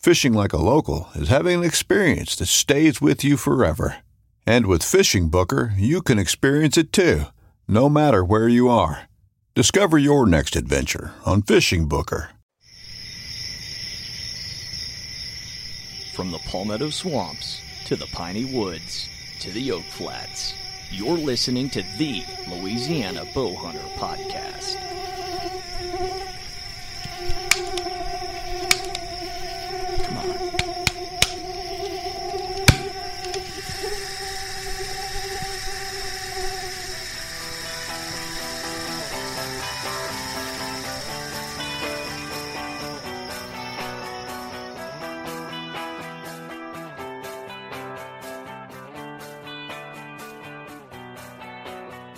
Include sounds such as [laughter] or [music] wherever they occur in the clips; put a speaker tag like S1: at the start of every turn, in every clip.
S1: Fishing like a local is having an experience that stays with you forever. And with FishingBooker, you can experience it too, no matter where you are. Discover your next adventure on FishingBooker.
S2: From the Palmetto Swamps to the Piney Woods to the Oak Flats, you're listening to the Louisiana Bowhunter Podcast.
S3: You're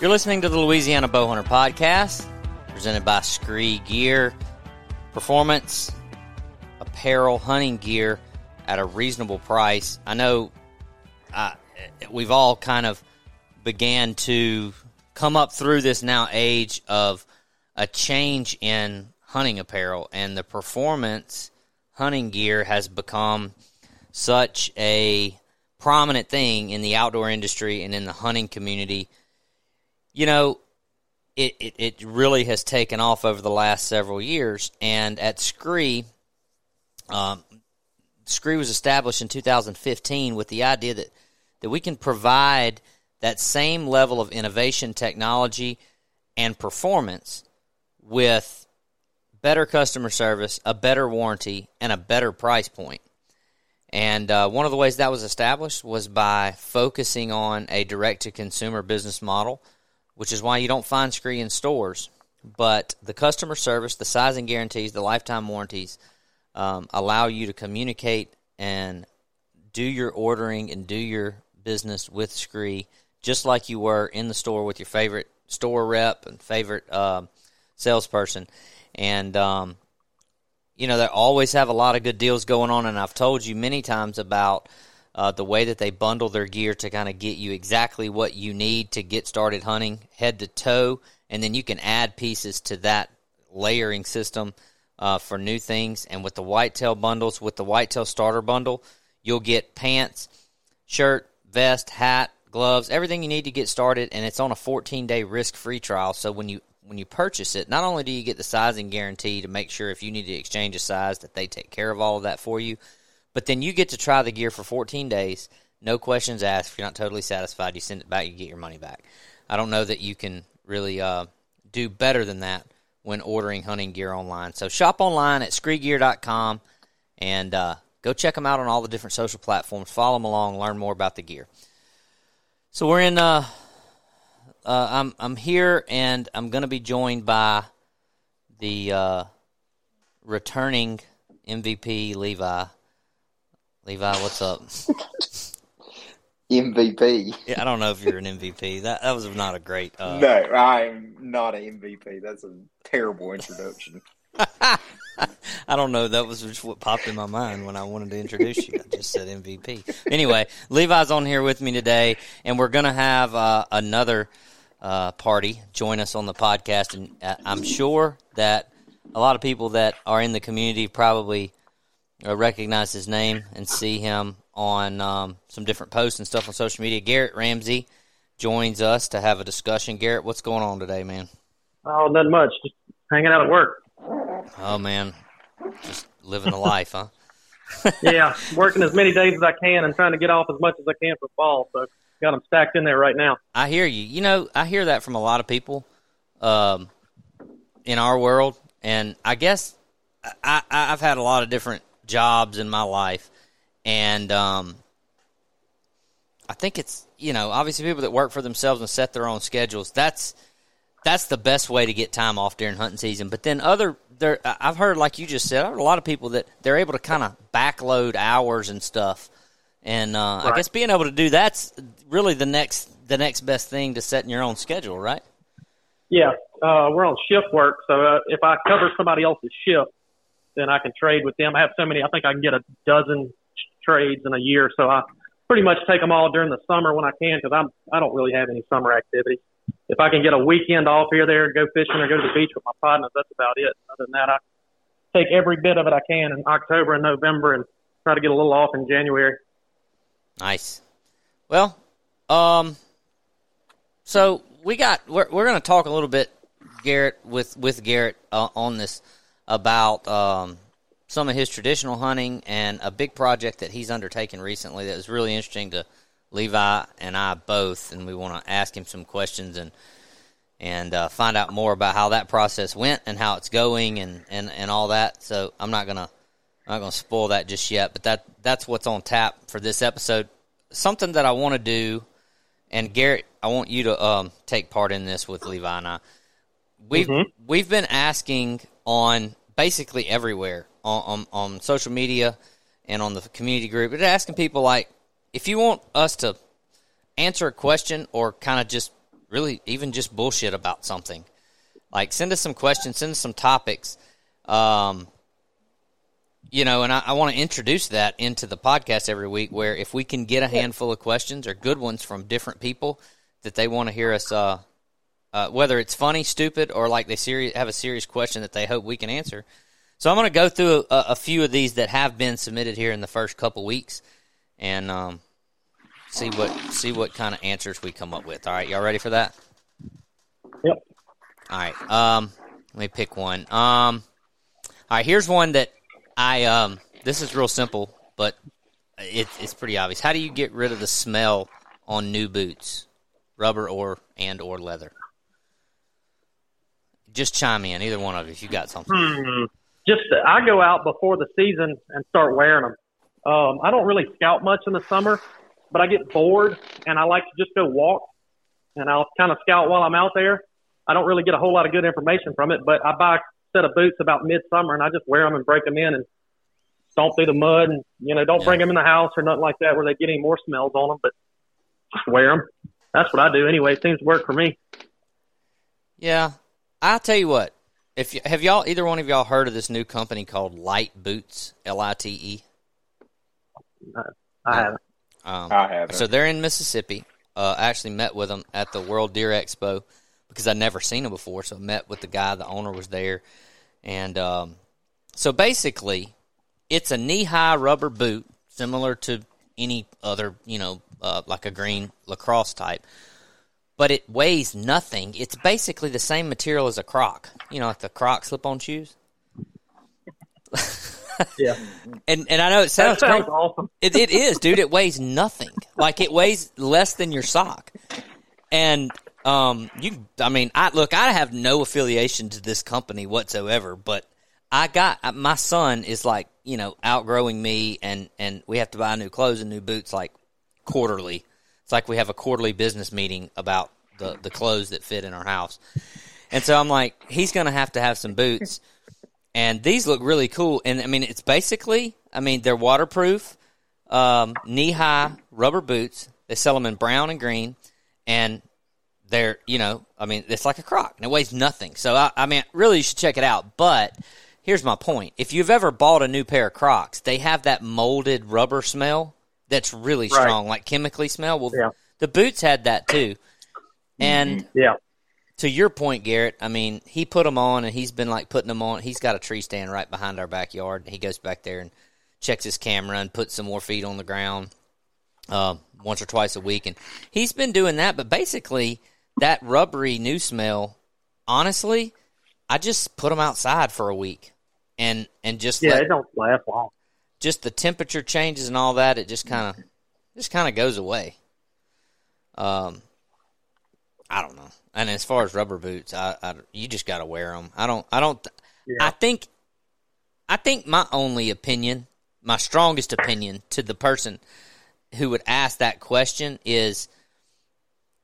S3: listening to the Louisiana Bowhunter Podcast, presented by SKRE Gear, performance, apparel, hunting gear at a reasonable price. I know uh, we've all kind of began to come up through this now age of a change in hunting apparel, and the performance hunting gear has become such a prominent thing in the outdoor industry and in the hunting community you know, it, it, it really has taken off over the last several years. And at SKRE, um, SKRE was established in 2015 with the idea that, that we can provide that same level of innovation, technology, and performance with better customer service, a better warranty, and a better price point. And uh, one of the ways that was established was by focusing on a direct to consumer business model which is why you don't find SKRE in stores. But the customer service, the sizing guarantees, the lifetime warranties um, allow you to communicate and do your ordering and do your business with SKRE just like you were in the store with your favorite store rep and favorite uh, salesperson. And, um, you know, they always have a lot of good deals going on. And I've told you many times about uh, the way that they bundle their gear to kind of get you exactly what you need to get started hunting head to toe, and then you can add pieces to that layering system uh, for new things. And with the whitetail bundles, with the whitetail starter bundle, you'll get pants, shirt, vest, hat, gloves, everything you need to get started, and it's on a 14 day risk free trial. So when you when you purchase it, not only do you get the sizing guarantee to make sure if you need to exchange a size that they take care of all of that for you, but then you get to try the gear for 14 days, no questions asked. If you're not totally satisfied, you send it back, you get your money back. I don't know that you can really uh, do better than that when ordering hunting gear online. So shop online at skregear.com and uh, go check them out on all the different social platforms. Follow them along, learn more about the gear. So we're in. Uh, uh, I'm I'm here, and I'm going to be joined by the uh, returning MVP Levi Levi, what's up? [laughs]
S4: MVP.
S3: Yeah, I don't know if you're an MVP. That that was not a great. Uh...
S4: No, I'm not an MVP. That's a terrible introduction. [laughs]
S3: I don't know. That was just what popped in my mind when I wanted to introduce you. I just said MVP. Anyway, Levi's on here with me today, and we're going to have uh, another uh, party join us on the podcast. And uh, I'm sure that a lot of people that are in the community probably uh, recognize his name and see him on um, some different posts and stuff on social media. Garrett Ramsey joins us to have a discussion. Garrett, what's going on today, man?
S4: Oh, not much. Just hanging out at work.
S3: Oh man, just living the [laughs] life, huh?
S4: yeah, [laughs] working as many days as I can and trying to get off as much as I can for fall. So got them stacked in there right now.
S3: I hear you. You know, I hear that from a lot of people um, in our world, and I guess I, I've had a lot of different jobs in my life, and um, I think it's you know obviously people that work for themselves and set their own schedules. That's that's the best way to get time off during hunting season. But then other there, I've heard like you just said, I've heard a lot of people that they're able to kind of backload hours and stuff. And uh, right. I guess being able to do that's really the next the next best thing to setting your own schedule, right?
S4: Yeah, uh, we're on shift work, so uh, if I cover somebody else's shift, then I can trade with them. I have so many, I think I can get a dozen trades in a year, so I pretty much take them all during the summer when I can because I'm I don't really have any summer activities if I can get a weekend off here there, and go fishing or go to the beach with my partners, that's about it. Other than that, I take every bit of it I can in October and November and try to get a little off in January.
S3: Nice. Well, um, so we got we're we're going to talk a little bit, Garrett, with with Garrett uh, on this about um, some of his traditional hunting and a big project that he's undertaken recently that was really interesting to Levi and I both, and we want to ask him some questions and and uh, find out more about how that process went and how it's going and, and, and all that. So I'm not gonna I'm not gonna spoil that just yet, but that that's what's on tap for this episode. Something that I want to do, and Garrett, I want you to um, take part in this with Levi and I. We've mm-hmm. we've been asking on basically everywhere on, on, on social media and on the community group. We're asking people like, if you want us to answer a question or kind of just really even just bullshit about something, like send us some questions, send us some topics. Um, you know, and I, I want to introduce that into the podcast every week where if we can get a handful of questions or good ones from different people that they want to hear us, uh, uh, whether it's funny, stupid, or like they serious, have a serious question that they hope we can answer. So I'm going to go through a, a, few of these that have been submitted here in the first couple weeks and um, see what see what kind of answers we come up with. All right, y'all ready for that?
S4: Yep.
S3: All right. Um, let me pick one. Um, all right. Here's one that I um. This is real simple, but it, it's pretty obvious. How do you get rid of the smell on new boots, rubber or and or leather? Just chime in, either one of you, if you got something.
S4: Hmm. Just I go out before the season and start wearing them. Um, I don't really scout much in the summer, but I get bored and I like to just go walk and I'll kind of scout while I'm out there. I don't really get a whole lot of good information from it, but I buy a set of boots about midsummer and I just wear them and break them in and stomp through the mud and, you know, don't yeah. bring them in the house or nothing like that where they get any more smells on them, but just wear them. That's what I do anyway. It seems to work for me.
S3: Yeah. I'll tell you what. If you, have y'all either one of y'all heard of this new company called Lite Boots, L I T E?
S4: I haven't. Um,
S5: I haven't.
S3: So they're in Mississippi. Uh, I actually met with them at the World Deer Expo because I'd never seen them before. So I met with the guy, the owner was there, and um, so basically, it's a knee-high rubber boot, similar to any other, you know, uh, like a green LaCrosse type, but it weighs nothing. It's basically the same material as a Croc, you know, like the Croc slip-on shoes. [laughs]
S4: yeah.
S3: And and I know it sounds,
S4: sounds awesome.
S3: it, it is, dude. It weighs nothing. Like it weighs less than your sock. And um, you, I mean, I look. I have no affiliation to this company whatsoever, but I got my son is like you know outgrowing me, and and we have to buy new clothes and new boots like quarterly. Like we have a quarterly business meeting about the the clothes that fit in our house. And so I'm like, he's going to have to have some boots and these look really cool. And I mean, it's basically, I mean, they're waterproof, um, knee high rubber boots. They sell them in brown and green, and they're you know I mean it's like a croc and it weighs nothing. So I, I mean really you should check it out. But here's my point: if you've ever bought a new pair of Crocs, they have that molded rubber smell that's really
S4: Right.
S3: strong, like chemically smell. Well,
S4: Yeah.
S3: the boots had that too, and
S4: Yeah.
S3: to your point, Garrett, I mean, he put them on and he's been like putting them on. He's got a tree stand right behind our backyard. He goes back there and checks his camera and puts some more feet on the ground uh, once or twice a week. And he's been doing that, but basically, that rubbery new smell, honestly, I just put them outside for a week and, and just
S4: Yeah.
S3: let
S4: It don't last long.
S3: Just the temperature changes and all that, it just kind of just kind of goes away. Um, I don't know. And as far as rubber boots, I, I you just got to wear them. I don't. I don't. I think. I think my only opinion, my strongest opinion to the person who would ask that question is,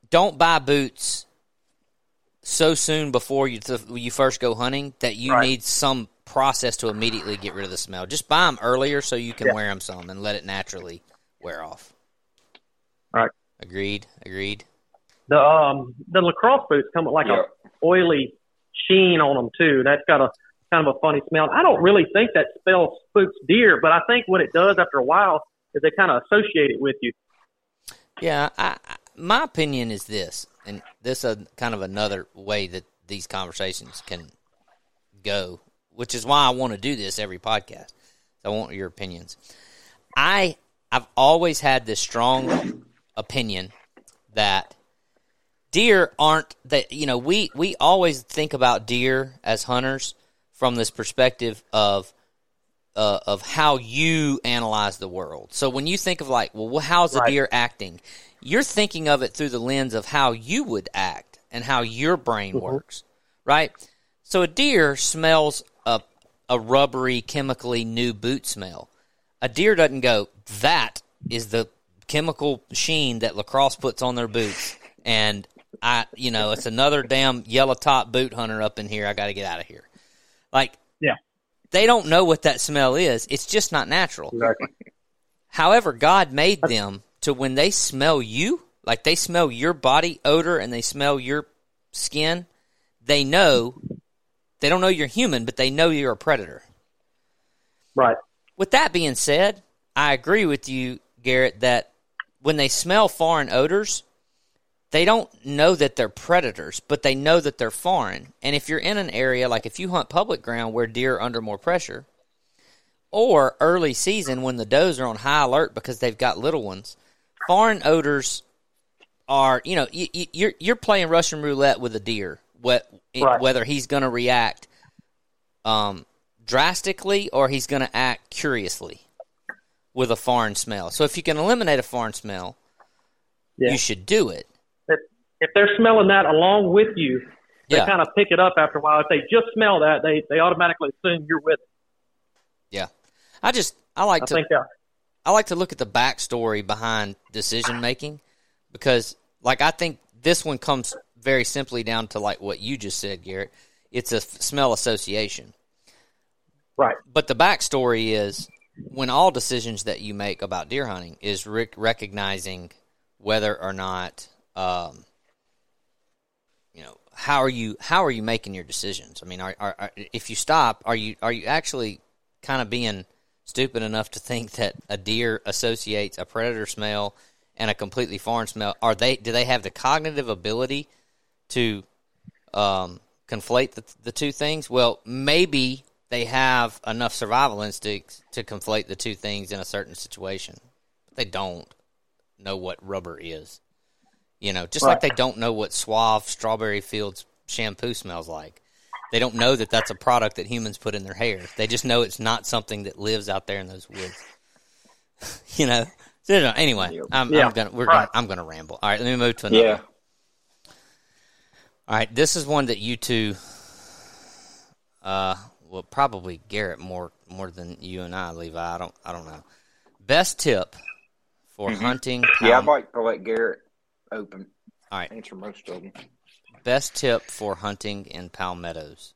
S3: don't buy boots so soon before you you first go hunting that you
S4: Right.
S3: need some process to immediately get rid of the smell. Just buy them earlier so you can
S4: Yeah.
S3: wear them some and let it naturally wear off.
S4: Right.
S3: Agreed. Agreed.
S4: The um the LaCrosse boots come with like
S5: Yeah.
S4: a oily sheen on them too. That's got a kind of a funny smell. I don't really think that smell spooks deer, but I think what it does after a while is they kind of associate it with you.
S3: Yeah, I, I, my opinion is this, and this is kind of another way that these conversations can go, which is why I want to do this every podcast. I want your opinions. I I've always had this strong opinion that deer aren't that you know we we always think about deer as hunters from this perspective of uh, of how you analyze the world. So when you think of like, well, how's the
S4: Right.
S3: deer acting? You're thinking of it through the lens of how you would act and how your brain works, right? So a deer smells a a rubbery, chemically new boot smell. A deer doesn't go, that is the chemical sheen that LaCrosse puts on their boots, and I, you know, it's another damn yellow top boot hunter up in here. I got to get out of here. Like. They don't know what that smell is. It's just not natural.
S4: Exactly.
S3: However, God made them to when they smell you, like they smell your body odor and they smell your skin, they know they don't know you're human, but they know you're a predator.
S4: Right.
S3: With that being said, I agree with you, Garrett, that when they smell foreign odors, they don't know that they're predators, but they know that they're foreign. And if you're in an area like if you hunt public ground where deer are under more pressure, or early season when the does are on high alert because they've got little ones, foreign odors are you know you, you, you're you're playing Russian roulette with a deer, what
S4: Right.
S3: whether he's going to react um, drastically or he's going to act curiously with a foreign smell. So if you can eliminate a foreign smell,
S4: Yeah.
S3: you should do it.
S4: If, they're smelling that along with you, they
S3: Yeah.
S4: kind of pick it up after a while. If they just smell that, they they automatically assume you're with it.
S3: Yeah, I just I like
S4: I
S3: to
S4: think that.
S3: I like to look at the backstory behind decision making because, like, I think this one comes very simply down to like what you just said, Garrett. It's a f- smell association.
S4: Right.
S3: But the backstory is when all decisions that you make about deer hunting is rec- recognizing whether or not, um, how are you how are you making your decisions? I mean, are, are, are if you stop, are you are you actually kind of being stupid enough to think that a deer associates a predator smell and a completely foreign smell? Are they do they have the cognitive ability to um, conflate the, the two things? Well, maybe they have enough survival instincts to conflate the two things in a certain situation. But they don't know what rubber is. You know, just like they don't know what Suave Strawberry Fields shampoo smells like. They don't know that that's a product that humans put in their hair. They just know it's not something that lives out there in those woods. [laughs] you know. So, anyway, I'm,
S4: Yeah,
S3: I'm gonna we're
S4: right.
S3: gonna I'm gonna ramble. All right, let me move to another.
S5: Yeah.
S3: All right, this is one that you two, uh, well, probably Garrett more more than you and I, Levi. I don't I don't know. Best tip for hunting.
S5: Mm-hmm. Yeah, I'd like to let Garrett open.
S3: All right.
S5: Answer most of them.
S3: Best tip for hunting in palmettos.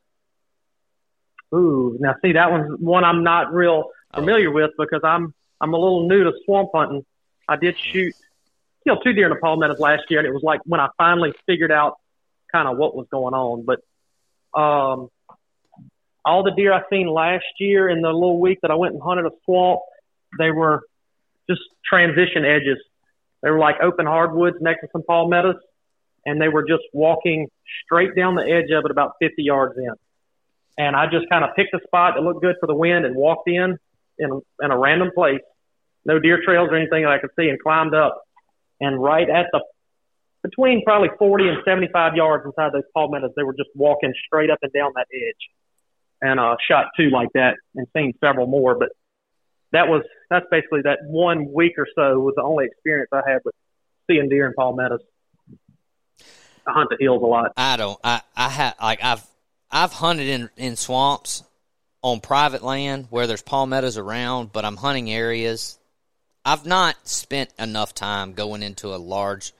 S4: Ooh, now see that one's one I'm not real
S3: Oh.
S4: familiar with because I'm I'm a little new to swamp hunting. I did shoot killed two deer in the palmettos last year, and it was like when I finally figured out kind of what was going on. But um, all the deer I seen last year in the little week that I went and hunted a swamp, they were just transition edges. They were like open hardwoods next to some palmettos, and they were just walking straight down the edge of it about 50 yards in. And I just kind of picked a spot that looked good for the wind and walked in in, in a random place, no deer trails or anything that I could see, and climbed up. And right at the between probably 40 and 75 yards inside those palmettos, they were just walking straight up and down that edge. And uh, shot two like that, and seen several more. But that was that's basically that one week or so was the only experience I had with seeing deer in palmettos. I hunt the hills a lot.
S3: I don't. I I have like I've I've hunted in in swamps on private land where there's palmettos around, but I'm hunting areas. I've not spent enough time going into a large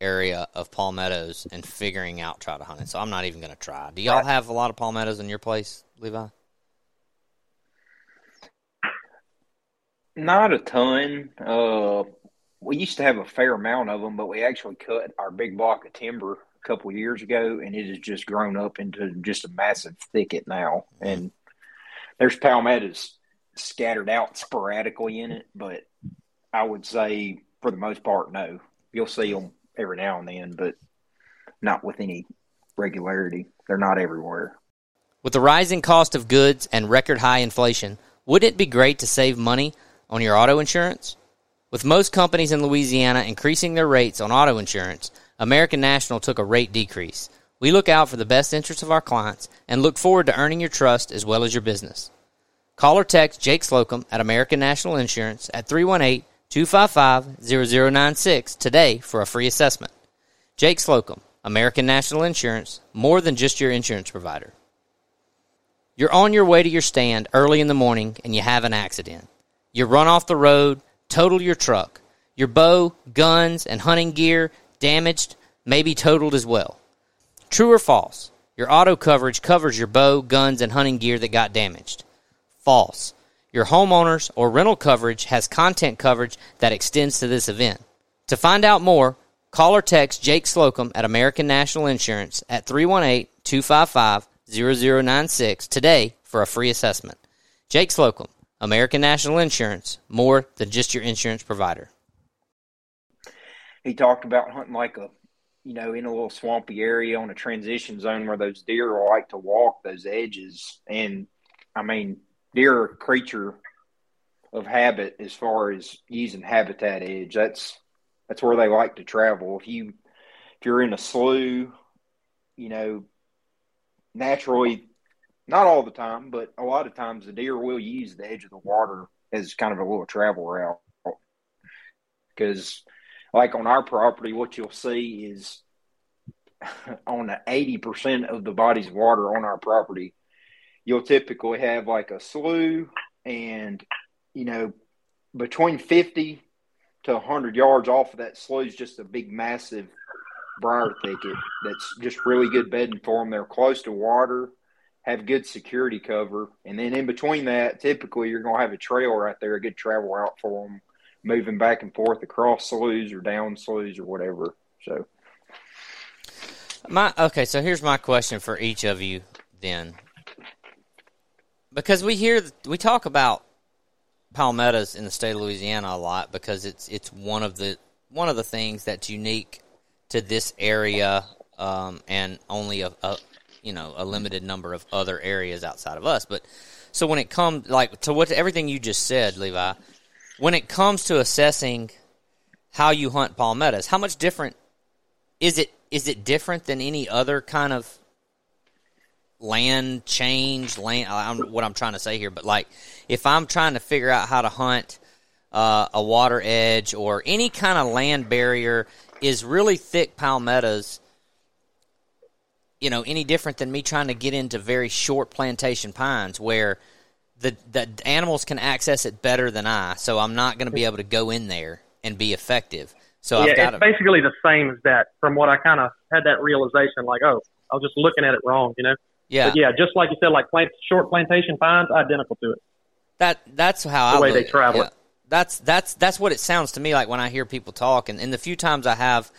S3: area of palmettos and figuring out try to hunt it. So I'm not even going to try. Do y'all have a lot of palmettos in your place, Levi?
S5: Not a ton. Uh, we used to have a fair amount of them, but we actually cut our big block of timber a couple years ago, and it has just grown up into just a massive thicket now. And there's palmettos scattered out sporadically in it, but I would say for the most part, no. You'll see them every now and then, but not with any regularity. They're not everywhere.
S3: With the rising cost of goods and record high inflation, wouldn't it be great to save money on your auto insurance? With most companies in Louisiana increasing their rates on auto insurance, American National took a rate decrease. We look out for the best interests of our clients and look forward to earning your trust as well as your business. Call or text Jake Slocum at American National Insurance at 318 255 0096 today for a free assessment. Jake Slocum, American National Insurance, more than just your insurance provider. You're on your way to your stand early in the morning and you have an accident. You run off the road, total your truck. Your bow, guns, and hunting gear damaged, maybe totaled as well. True or false? Your auto coverage covers your bow, guns, and hunting gear that got damaged. False. Your homeowners or rental coverage has content coverage that extends to this event. To find out more, call or text Jake Slocum at American National Insurance at 318 255 0096 today for a free assessment. Jake Slocum, American National Insurance, more than just your insurance provider.
S5: He talked about hunting like a, you know, in a little swampy area on a transition zone where those deer like to walk those edges. And I mean, deer are creature of habit as far as using habitat edge. That's that's where they like to travel. If you if you're in a slough, you know, naturally, not all the time, but a lot of times the deer will use the edge of the water as kind of a little travel route. Because, like on our property, what you'll see is [laughs] on the 80% of the bodies of water on our property, you'll typically have like a slough and, you know, between 50 to 100 yards off of that slough is just a big, massive briar thicket that's just really good bedding for them. They're close to water, have good security cover, and then in between that, typically you're going to have a trail right there, a good travel route for them, moving back and forth across sloughs or down sloughs or whatever. So,
S3: my okay, so here's my question for each of you then, because we hear we talk about palmettos in the state of Louisiana a lot because it's it's one of the one of the things that's unique to this area um, and only a, a, you know a limited number of other areas outside of us. But so when it comes like to what everything you just said, Levi, when it comes to assessing how you hunt palmettos, how much different is it? Is it different than any other kind of land change? Land, I'm, what I'm trying to say here, but like if I'm trying to figure out how to hunt uh, a water edge or any kind of land barrier is really thick palmettos you know any different than me trying to get into very short plantation pines where the the animals can access it better than I so I'm not going to be able to go in there and be effective so
S4: yeah,
S3: I've got
S4: it's basically the same as that. From what I kind of had that realization, like, oh, I was just looking at it wrong, you know.
S3: yeah,
S4: But yeah, just like you said, like plant, short plantation pines, identical to it.
S3: that that's how
S4: The
S3: I
S4: way
S3: look,
S4: they travel
S3: yeah. that's that's that's what it sounds to me like when I hear people talk. And, and the few times I have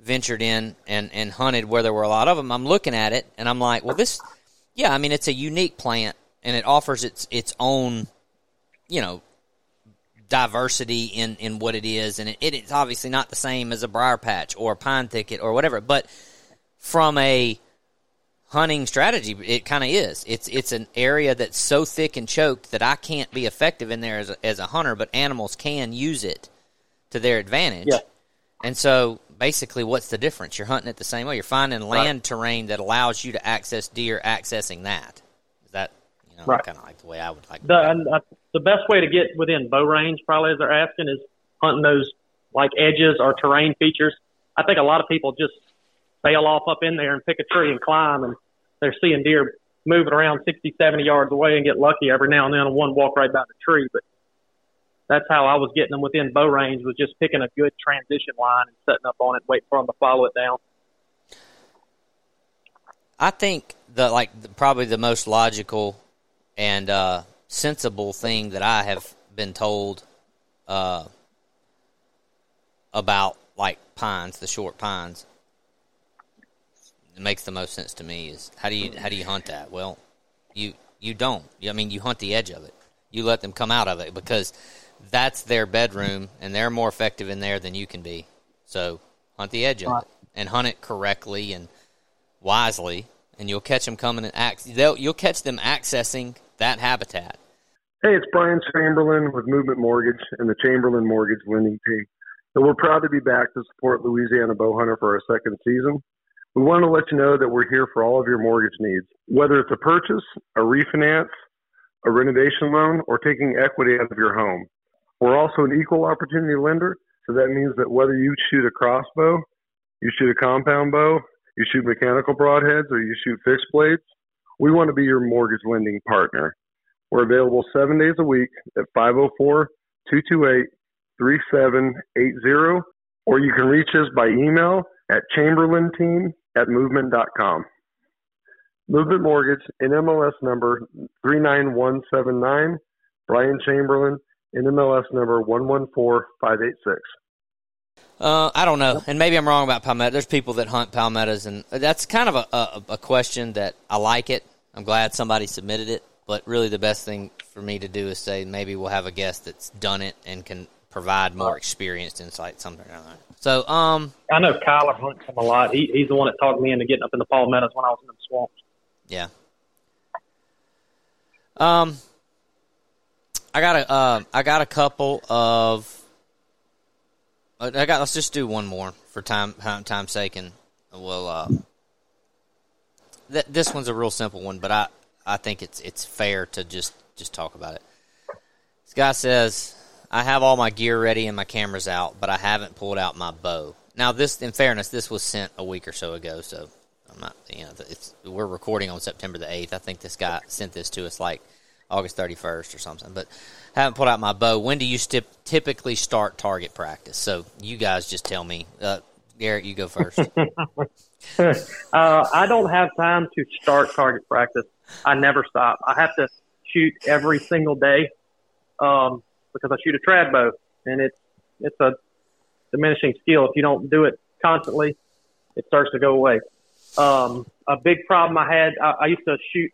S3: ventured in and and hunted where there were a lot of them, I'm looking at it and I'm like, well, this, yeah, I mean, it's a unique plant and it offers its its own, you know, diversity in in what it is, and it, it is obviously not the same as a briar patch or a pine thicket or whatever, but from a hunting strategy, it kind of is. It's it's an area that's so thick and choked that I can't be effective in there as a, as a hunter, but animals can use it to their advantage.
S4: Yeah.
S3: And so basically, what's the difference? You're hunting it the same way. You're finding land right. terrain that allows you to access deer, accessing that. Is that you know
S4: right.
S3: kind of like the way I would like.
S4: The and, uh, the best way to get within bow range, probably as they're asking, is hunting those like edges or terrain features. I think a lot of people just bail off up in there and pick a tree and climb, and they're seeing deer moving around 60, 70 yards away and get lucky every now and then, and one walk right by the tree. But that's how I was getting them within bow range was just picking a good transition line and setting up on it, waiting for them to follow it down.
S3: I think the like the, probably the most logical and uh, sensible thing that I have been told uh, about like pines, the short pines, it makes the most sense to me is how do you how do you hunt that? Well, you you don't. I mean, you hunt the edge of it. You let them come out of it because that's their bedroom, and they're more effective in there than you can be. So hunt the edge of it and hunt it correctly and wisely, and you'll catch them coming and act. You'll catch them accessing that habitat.
S6: Hey, it's Brian Chamberlain with Movement Mortgage and the Chamberlain Mortgage Lending Team. And we're proud to be back to support Louisiana Bowhunter for our second season. We want to let you know that we're here for all of your mortgage needs, whether it's a purchase, a refinance, a renovation loan, or taking equity out of your home. We're also an equal opportunity lender, so that means that whether you shoot a crossbow, you shoot a compound bow, you shoot mechanical broadheads, or you shoot fixed blades, we want to be your mortgage lending partner. We're available seven days a week at 504 228 3780, or you can reach us by email at chamberlainteam at movement.com. Movement Mortgage, NMLS number 39179, Brian Chamberlain, NMLS number 114586.
S3: Uh, I don't know, and maybe I'm wrong about palmetto. There's people that hunt palmettos, and that's kind of a, a, a question that I like it. I'm glad somebody submitted it, but really the best thing for me to do is say maybe we'll have a guest that's done it and can provide more experienced insight, something like that. So, um,
S4: I know Kyler hunts him a lot. He, he's the one that talked me into getting up in the palmettos when I was in the swamps.
S3: Yeah. Um, I got a, uh, I got a couple of. I got. Let's just do one more for time time's sake, and we'll. Uh, th- this one's a real simple one, but I, I think it's it's fair to just just talk about it. This guy says, I have all my gear ready and my cameras out, but I haven't pulled out my bow. Now, this, in fairness, this was sent a week or so ago, so I'm not, you know, it's, we're recording on September the 8th. I think this guy sent this to us like August 31st or something, but I haven't pulled out my bow. When do you typically start target practice? So you guys just tell me. Uh, Garrett, you go first. [laughs]
S4: uh, I don't have time to start target practice. I never stop. I have to shoot every single day. Um, because I shoot a trad bow, and it's it's a diminishing skill. If you don't do it constantly, it starts to go away. Um, a big problem I had, I, I used to shoot.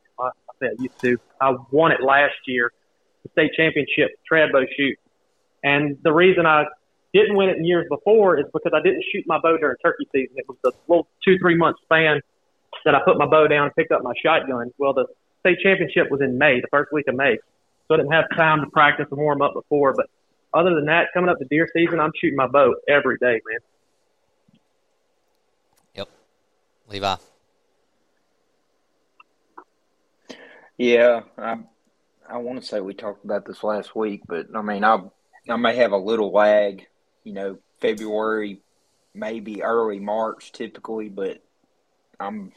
S4: Say used to. I won it last year, the state championship trad bow shoot, and the reason I didn't win it in years before is because I didn't shoot my bow during turkey season. It was the little two three month span that I put my bow down and picked up my shotgun. Well, the state championship was in May, the first week of May so I didn't have time to practice and warm up before. But other than that, coming up to deer season, I'm shooting my bow every day, man.
S3: Yep. Levi.
S5: Yeah, I I want to say we talked about this last week, but I mean, I I may have a little lag, you know, February, maybe early March typically, but I'm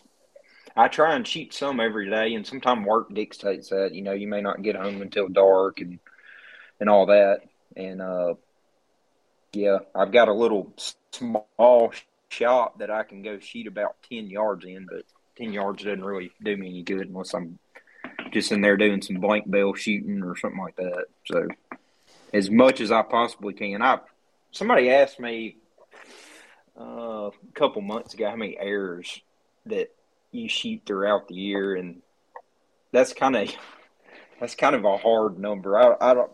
S5: I try and shoot some every day, and sometimes work dictates that. You know, you may not get home until dark and and all that. And uh, yeah, I've got a little small shop that I can go shoot about ten yards in, but ten yards doesn't really do me any good unless I'm just in there doing some blank bale shooting or something like that. So as much as I possibly can. I somebody asked me uh, a couple months ago how many errors that you shoot throughout the year, and that's kind of [laughs] that's kind of a hard number. I, I don't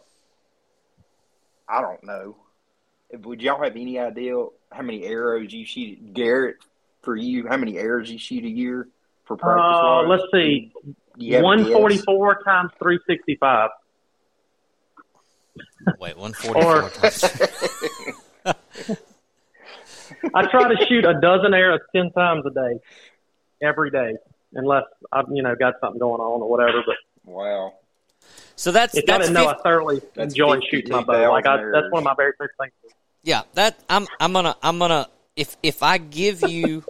S5: I don't know. Would y'all have any idea how many arrows you shoot, Garrett? For you, how many arrows you shoot a year for practice?
S4: Uh, let's see, one forty four times three sixty five.
S3: Wait, one forty four times. [laughs]
S4: I try to shoot a dozen arrows ten times a day, every day, unless I've you know got something going on or whatever. But
S5: wow,
S3: so that's
S4: if
S3: that's
S4: I didn't know,
S3: 50,
S4: I thoroughly enjoy shooting my bow. Like I, that's one of my very favorite things.
S3: yeah. That I'm I'm gonna I'm gonna if if I give you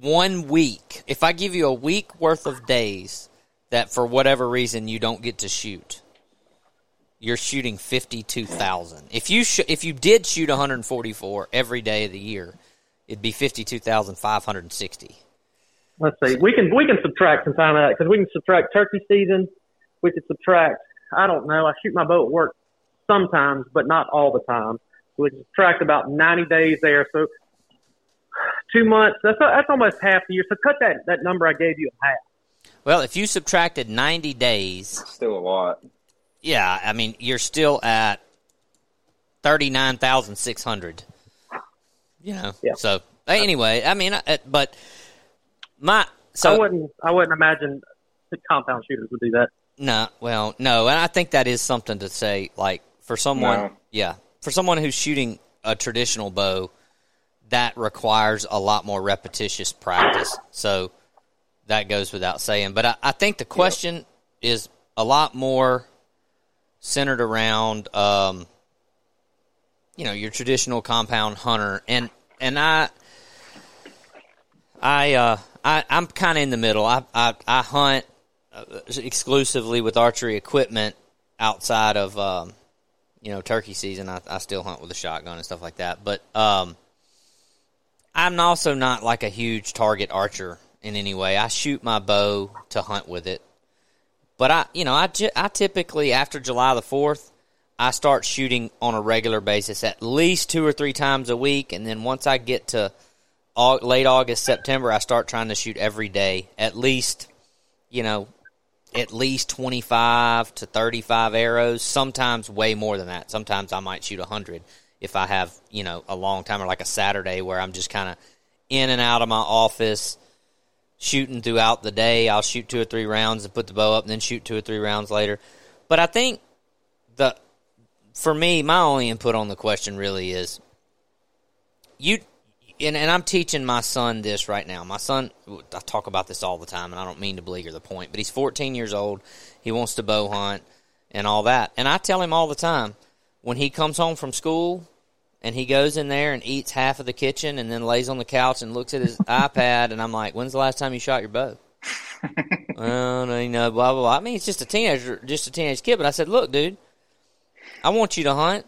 S3: one week, if I give you a week worth of days that for whatever reason you don't get to shoot, you're shooting fifty two thousand. If you sh- if you did shoot 144 every day of the year, it'd be fifty two thousand five hundred and sixty.
S4: Let's see. We can we can subtract some time that because we can subtract turkey season. We could subtract. I don't know. I shoot my bow at work sometimes, but not all the time. So we subtract about 90 days there. So two months. That's that's almost half the year. So cut that that number I gave you in half.
S3: Well, if you subtracted 90 days,
S5: still a lot.
S3: Yeah, I mean, you're still at 39,600. You know.
S4: Yeah.
S3: So, anyway, I mean, uh, but my so
S4: I wouldn't I wouldn't imagine the compound shooters would do that.
S3: No, well, no, and I think that is something to say. Like for someone,
S5: No.
S3: yeah, for someone who's shooting a traditional bow, that requires a lot more repetitious practice. So that goes without saying. But I, I think the question is a lot more centered around, um, you know, your traditional compound hunter, and and I, I, uh, I, I'm kind of in the middle. I, I, I hunt uh, exclusively with archery equipment outside of um, you know turkey season. I, I still hunt with a shotgun and stuff like that, but um, I'm also not like a huge target archer in any way. I shoot my bow to hunt with it, but I you know I, I typically after July the fourth. I start shooting on a regular basis at least two or three times a week, and then once I get to late August, September, I start trying to shoot every day, at least, you know, at least 25 to 35 arrows, sometimes way more than that. Sometimes I might shoot 100 if I have, you know, a long time or like a Saturday where I'm just kind of in and out of my office shooting throughout the day. I'll shoot two or three rounds and put the bow up and then shoot two or three rounds later. But I think the for me, my only input on the question really is you and, and I'm teaching my son this right now. My son, I talk about this all the time, and I don't mean to beleaguer the point, but he's 14 years old. He wants to bow hunt and all that. And I tell him all the time when he comes home from school and he goes in there and eats half of the kitchen and then lays on the couch and looks at his [laughs] iPad, and I'm like, when's the last time you shot your bow? [laughs] well, no, you know, blah, blah, blah. I mean, it's just a teenager, just a teenage kid. But I said, look, dude, I want you to hunt.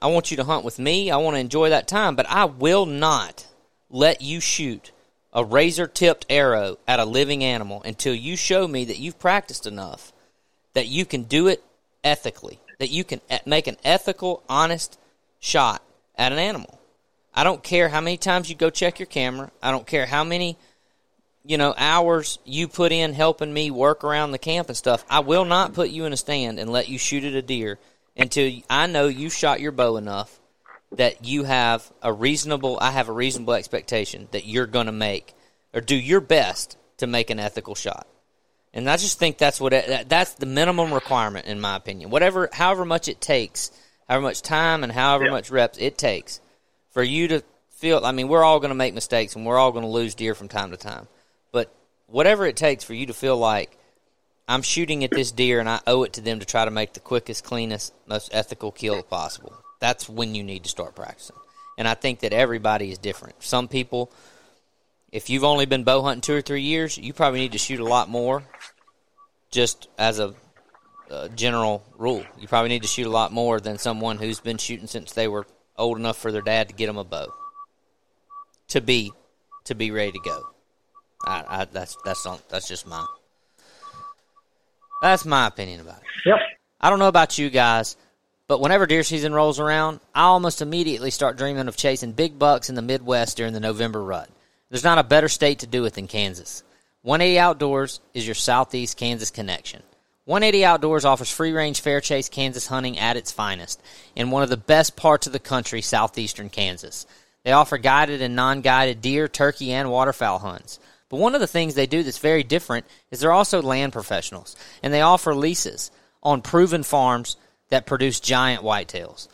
S3: I want you to hunt with me. I want to enjoy that time, but I will not let you shoot a razor tipped arrow at a living animal until you show me that you've practiced enough that you can do it ethically, that you can make an ethical, honest shot at an animal. I don't care how many times you go check your camera. I don't care how many, you know, hours you put in helping me work around the camp and stuff. I will not put you in a stand and let you shoot at a deer until I know you shot your bow enough that you have a reasonable I have a reasonable expectation that you're going to make or do your best to make an ethical shot. And I just think that's what that's the minimum requirement in my opinion. Whatever however much it takes, however much time and however much reps it takes for you to feel I mean we're all going to make mistakes and we're all going to lose deer from time to time. But whatever it takes for you to feel like I'm shooting at this deer and I owe it to them to try to make the quickest, cleanest, most ethical kill possible. That's when you need to start practicing. And I think that everybody is different. Some people, if you've only been bow hunting two or three years, you probably need to shoot a lot more. Just as a, general rule, you probably need to shoot a lot more than someone who's been shooting since they were old enough for their dad to get them a bow to be to be ready to go. I, I, that's that's not, that's just my that's my opinion about it.
S4: Yep.
S3: I don't know about you guys, But whenever deer season rolls around, I almost immediately start dreaming of chasing big bucks in the Midwest during the November rut. There's not a better state to do it than Kansas. 180 Outdoors is your Southeast Kansas connection. 180 Outdoors offers free range fair chase Kansas hunting at its finest in one of the best parts of the country, southeastern Kansas. They offer guided and non guided deer, turkey, and waterfowl hunts. But one of the things they do that's very different is they're also land professionals, and they offer leases on proven farms that produce giant whitetails.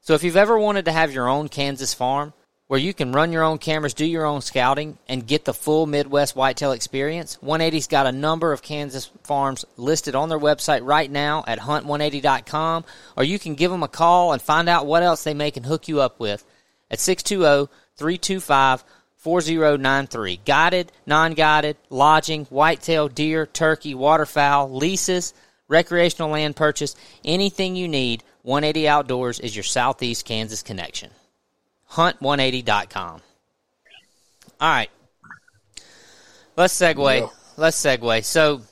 S3: So if you've ever wanted to have your own Kansas farm, where you can run your own cameras, do your own scouting, and get the full Midwest whitetail experience. 180's got a number of Kansas farms listed on their website right now at hunt180.com, or you can give them a call and find out what else they may can hook you up with at 620 325 4093. Guided, non guided, lodging, whitetail, deer, turkey, waterfowl, leases, recreational land purchase, anything you need, 180 Outdoors is your Southeast Kansas connection hunt180.com. All right. Let's segue. Yeah. Let's segue. So,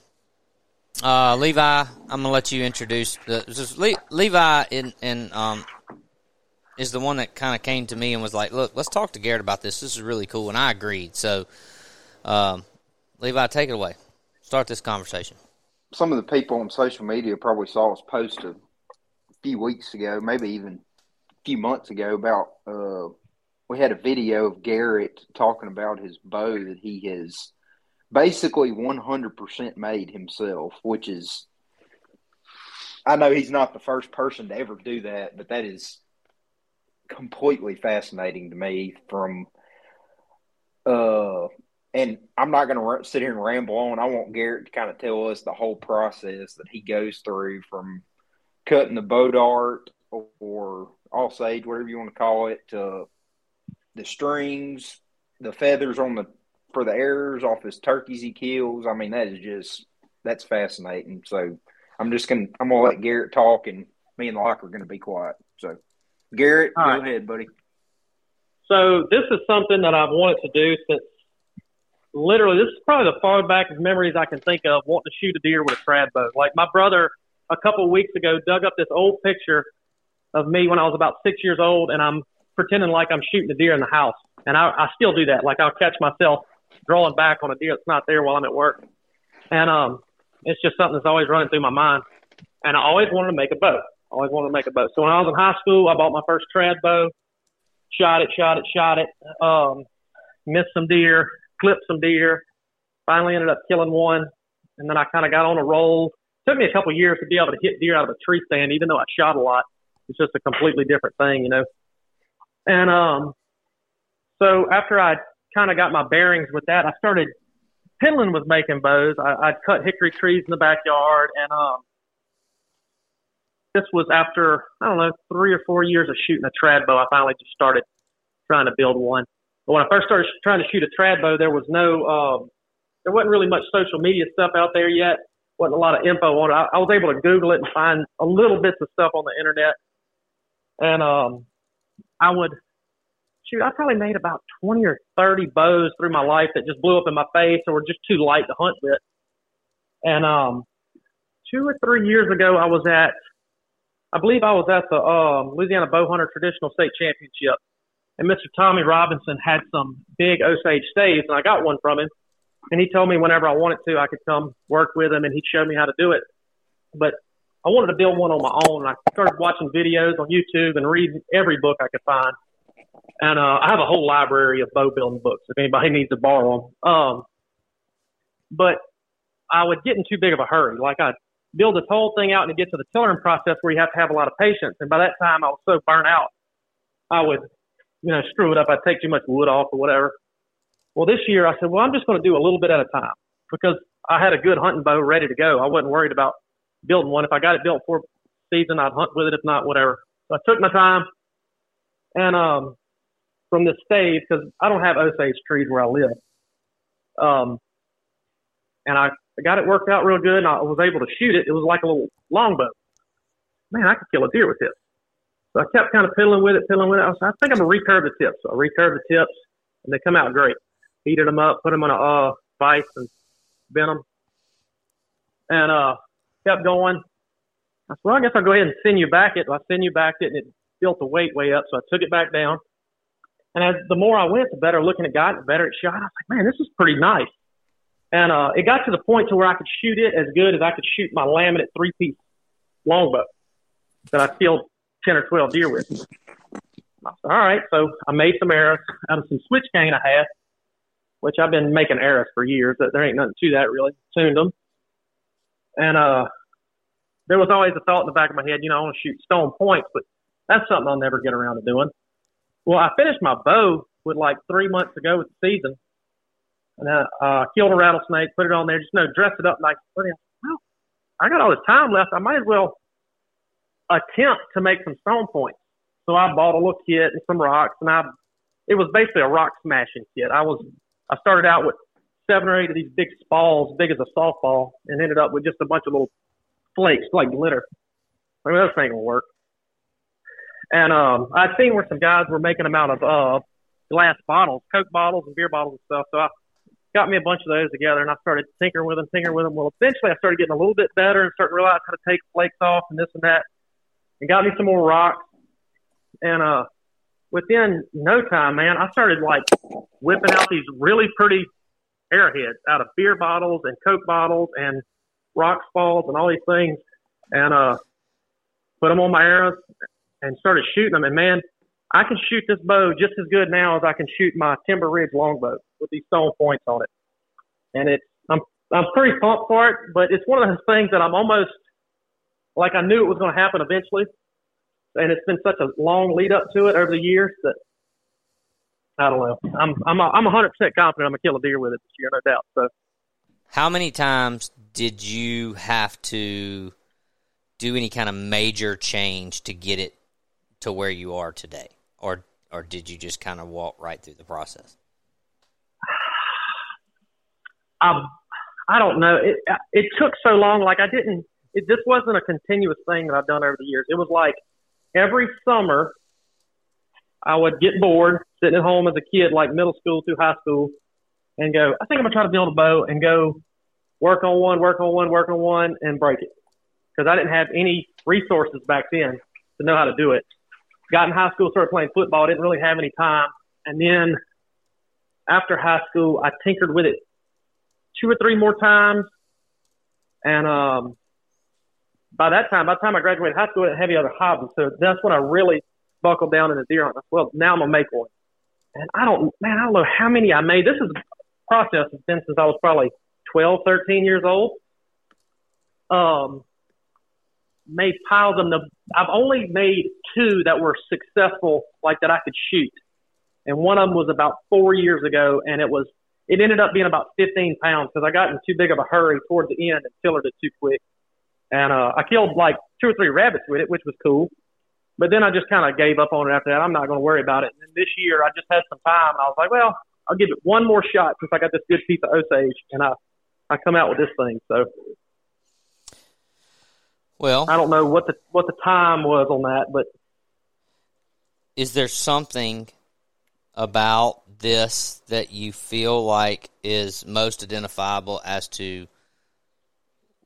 S3: uh, Levi, I'm going to let you introduce the, Le, Levi in, in, um, is the one that kind of came to me and was like, look, let's talk to Garrett about this. This is really cool. And I agreed. So, um, Levi, take it away. Start this conversation.
S5: Some of the people on social media probably saw us post a few weeks ago, maybe even few months ago about uh, we had a video of Garrett talking about his bow that he has basically 100% made himself, which is I know he's not the first person to ever do that, but that is completely fascinating to me from uh and I'm not going to sit here and ramble on. I want Garrett to kind of tell us the whole process that he goes through from cutting the bow dart or Osage, whatever you want to call it, the strings, the feathers on the for the arrows off his turkeys he kills. I mean, that is just that's fascinating. So I'm just gonna I'm gonna let Garrett talk, and me and Locke are gonna be quiet. So Garrett, All go right. ahead, buddy.
S4: So this is something that I've wanted to do since literally this is probably the far back of memories I can think of wanting to shoot a deer with a trad bow. Like my brother a couple of weeks ago dug up this old picture of me when I was about six years old, and I'm pretending like I'm shooting a deer in the house. And I, I still do that. Like I'll catch myself drawing back on a deer that's not there while I'm at work. And um, it's just something that's always running through my mind. And I always wanted to make a bow. Always wanted to make a bow. So when I was in high school, I bought my first trad bow, shot it, shot it, shot it, um, missed some deer, clipped some deer, finally ended up killing one. And then I kind of got on a roll. Took me a couple years to be able to hit deer out of a tree stand, even though I shot a lot. It's just a completely different thing, you know. And um, so after I kind of got my bearings with that, I started Penland was making bows. I, I'd cut hickory trees in the backyard, and um, this was after I don't know three or four years of shooting a trad bow. I finally just started trying to build one. But when I first started trying to shoot a trad bow, there was no, um, there wasn't really much social media stuff out there yet. wasn't a lot of info on it. I, I was able to Google it and find a little bits of stuff on the internet, and um, I would shoot. I probably made about twenty or thirty bows through my life that just blew up in my face or were just too light to hunt with. And um, two or three years ago, I was at, I believe I was at the um, Louisiana Bowhunter Traditional State Championship, and Mr. Tommy Robinson had some big Osage staves, and I got one from him. And he told me whenever I wanted to, I could come work with him, and he'd show me how to do it. But I wanted to build one on my own. I started watching videos on YouTube and reading every book I could find. And uh, I have a whole library of bow building books if anybody [laughs] needs to borrow them. Um, but I would get in too big of a hurry. Like I'd build this whole thing out and get to the tillering process where you have to have a lot of patience. And by that time, I was so burnt out, I would, you know, screw it up. I'd take too much wood off or whatever. Well, this year I said, well, I'm just going to do a little bit at a time because I had a good hunting bow ready to go. I wasn't worried about building one. If I got it built for season, I'd hunt with it. If not, whatever. So I took my time, and um, from the stave because I don't have Osage trees where I live. Um, and I, got it worked out real good, and I was able to shoot it. It was like a little longbow. Man, I could kill a deer with this. So I kept kind of piddling with it, piddling with it. I, was, I think I'm gonna recurve the tips. So I recurved the tips, and they come out great. Heated them up, put them on a uh, vise, and bent them, and uh, kept going. I said, well, I guess I'll go ahead and sinew back it. So I sinew back it, and it built the weight way up. So I took it back down. And as the more I went, the better looking it got, the better it shot. I was like, man, this is pretty nice. And uh, it got to the point to where I could shoot it as good as I could shoot my laminate three piece longbow that I killed ten or twelve deer with. I said, all right, so I made some arrows out of some switch cane I had, which I've been making arrows for years. There ain't nothing to that really. Tuned them, and uh, there was always a thought in the back of my head, you know, I want to shoot stone points, but that's something I'll never get around to doing. Well, I finished my bow with like three months ago with the season, and I uh, killed a rattlesnake, put it on there, just you know, dress it up nice. Well, I got all this time left. I might as well attempt to make some stone points. So I bought a little kit and some rocks, and I it was basically a rock smashing kit. I was I started out with seven or eight of these big spalls, big as a softball, and ended up with just a bunch of little flakes like glitter. I mean, this ain't gonna work. And um, I'd seen where some guys were making them out of uh, glass bottles, Coke bottles and beer bottles and stuff. So I got me a bunch of those together, and I started tinkering with them, tinkering with them. Well, eventually I started getting a little bit better and starting to realize how to take flakes off and this and that, and got me some more rocks. And uh, within no time, man, I started like whipping out these really pretty arrowheads out of beer bottles and Coke bottles and rock falls and all these things, and uh, put them on my arrows and started shooting them. And man, I can shoot this bow just as good now as I can shoot my Timber Ridge longbow with these stone points on it. And it's I'm I'm pretty pumped for it, but it's one of those things that I'm almost like I knew it was going to happen eventually, and it's been such a long lead up to it over the years that I don't know. I'm I'm a, I'm 100 percent confident I'm gonna kill a deer with it this year, no doubt. So,
S3: how many times did you have to do any kind of major change to get it to where you are today, or or did you just kind of walk right through the process? [sighs]
S4: Um, I don't know. It it took so long. Like I didn't. It this wasn't a continuous thing that I've done over the years. It was like every summer I would get bored sitting at home as a kid, like middle school through high school, and go. I think I'm gonna try to build a bow and go work on one, work on one, work on one, and break it. Because I didn't have any resources back then to know how to do it. Got in high school, started playing football, didn't really have any time. And then after high school, I tinkered with it two or three more times. And um, by that time, by the time I graduated high school, I didn't have any other hobbies. So that's when I really buckled down in the deer hunt. Well, now I'm gonna make one. And I don't, man, I don't know how many I made. This is a process has been since I was probably 12, 13 years old. Um, made piles of them. I've only made two that were successful, like that I could shoot. And one of them was about four years ago, and it was it ended up being about 15 pounds because I got in too big of a hurry towards the end and killed it too quick. And uh, I killed like two or three rabbits with it, which was cool. But then I just kind of gave up on it after that. I'm not going to worry about it. And this year I just had some time, and I was like, well, I'll give it one more shot since I got this good piece of Osage, and I I come out with this thing. So,
S3: well,
S4: I don't know what the what the time was on that, but
S3: is there something about this that you feel like is most identifiable as to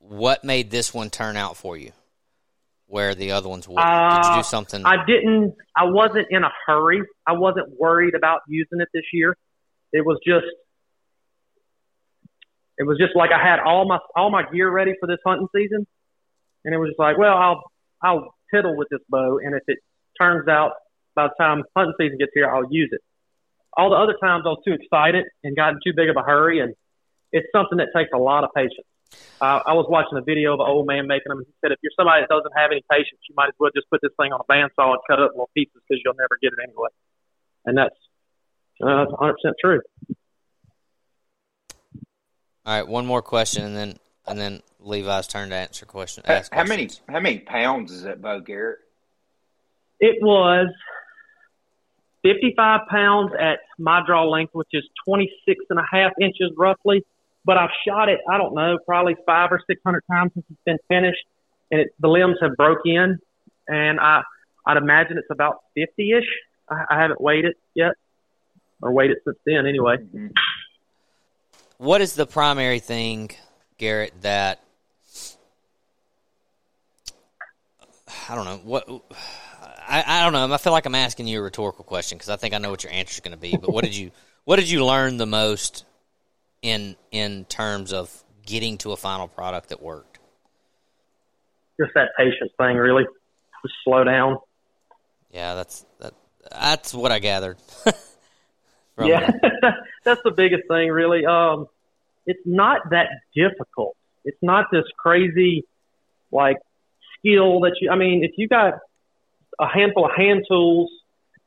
S3: what made this one turn out for you, where the other ones wouldn't?
S4: Uh,
S3: Did you do something?
S4: I didn't. I wasn't in a hurry. I wasn't worried about using it this year. It was just it was just like I had all my all my gear ready for this hunting season, and it was just like, well, I'll I'll piddle with this bow, and if it turns out by the time hunting season gets here, I'll use it. All the other times I was too excited and got in too big of a hurry, and it's something that takes a lot of patience. Uh, I was watching a video of an old man making them. And he said, if you're somebody that doesn't have any patience, you might as well just put this thing on a bandsaw and cut it up in little pieces because you'll never get it anyway. And that's uh, that's 100% true.
S3: All right, one more question, and then and then Levi's turn to answer question.
S5: How,
S3: Ask
S5: how many how many pounds is that bow, Garrett?
S4: It was 55 pounds at my draw length, which is 26 and a half inches roughly. But I've shot it, I don't know, probably five or 600 times since it's been finished. And it, the limbs have broke in. And I, I'd imagine it's about 50 ish. I, I haven't weighed it yet, or weighed it since then anyway.
S5: Mm-hmm.
S3: What is the primary thing, Garrett, that I don't know what. I, I don't know. I feel like I'm asking you a rhetorical question because I think I know what your answer is going to be. But what did you what did you learn the most in in terms of getting to a final product that worked?
S4: Just that patience thing, really. Just slow down.
S3: Yeah, that's that. That's what I gathered. [laughs]
S4: yeah, [laughs] that's the biggest thing, really. Um, it's not that difficult. It's not this crazy, like skill that you. I mean, if you got a handful of hand tools